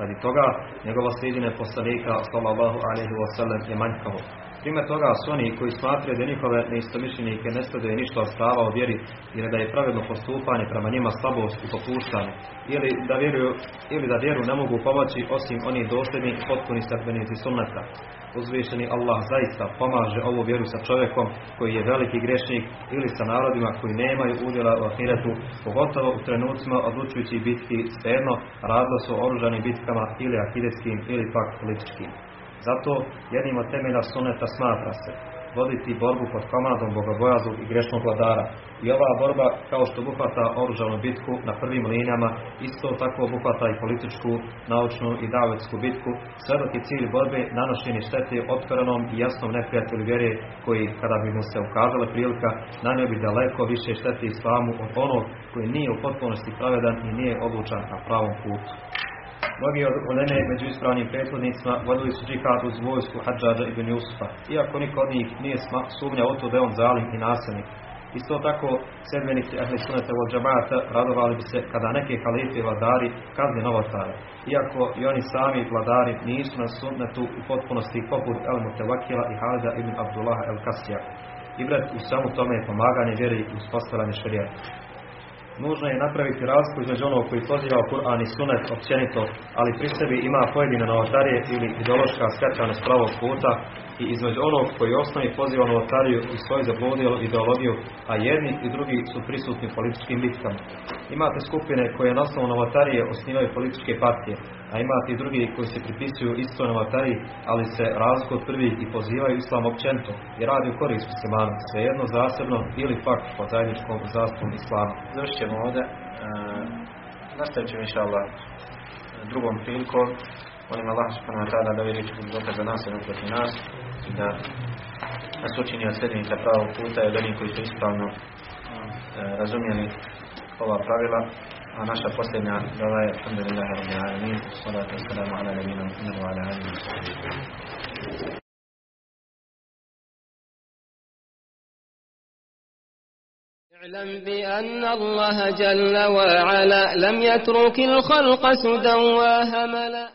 Radi toga, njegovo slijedjenje poslanika sallallahu alaihi wa sallam je manjkavo. Primjer toga su oni koji smatraju da njihove neistomišljenike ne sleduje ništa od prava o vjeri ili da je pravedno postupanje prema njima slabost i popuštanje ili da, vjeruju, ili da vjeru ne mogu pomoći osim oni dosljedni i potpuni sredbenici sunneta. Uzvišeni Allah zaista pomaže ovu vjeru sa čovjekom koji je veliki grešnik ili sa narodima koji nemaju udjela u ahiretu, pogotovo u trenucima odlučujući bitki svejedno radilo su oružanim bitkama ili ahidetskim ili pak političkim. Zato jednim od temelja suneta smatra se voditi borbu pod komandom bogobojazu i grešnog vladara. I ova borba, kao što obuhvata oružanu bitku na prvim linijama, isto tako obuhvata i političku, naučnu i davetsku bitku, sve dok je cilj borbe nanošenje štete otvorenom i jasnom neprijatelju vjere, koji, kada bi mu se ukazala prilika, nanio bi daleko više štete islamu od onog koji nije u potpunosti pravedan i nije odlučan na pravom putu. Mnogi od uleme među ispravnim prethodnicima vodili su džihad uz vojsku Hadžađa ibn Jusufa, iako niko od njih nije sumnjao o to da je on zalim i nasilnik. Isto tako, sedmenici Ahli Sunnata od džabata radovali bi se kada neke halife vladari kazne novotare. Iako i oni sami vladari nisu na sunnetu u potpunosti poput El Mutevakila i Halida ibn Abdullah El Kasija. Ibrat u samu tome je pomaganje vjeri i uspostavljanje šarijata. Nužno je napraviti razliku između onog koji poziva Kur'an i Sunet općenito, ali pri sebi ima pojedine novotarije ili ideološka skrećanost pravog puta i između onog koji osnovi poziva novotariju i svoju zabludijelu ideologiju, a jedni i drugi su prisutni u političkim bitkama. Imate skupine koje na osnovu novotarije osnivaju političke partije, a imate i drugi koji se pripisuju istoj novotariji, ali se razliku od prvih i pozivaju islam općenito i radi u korist muslimana, svejedno zasebno ili pak pod zajedničkom zastavom islama. Završit ćemo ovdje. E, nastavit ćemo inša Allah drugom prilikom. Molim Allah subhanahu ta'ala da riječi budu dokaz za nas i protiv nas i da nas učini od sljedbenika pravog puta i od onih koji su ispravno razumjeli ova pravila, a naša posljednja dova je Alhamdulillahi Rabbi Alamin, salatu wassalamu ala nabina Muhammedu wa ala alihi wa sahbihi. اعلم بأن الله جل وعلا لم يترك الخلق سدى وهملا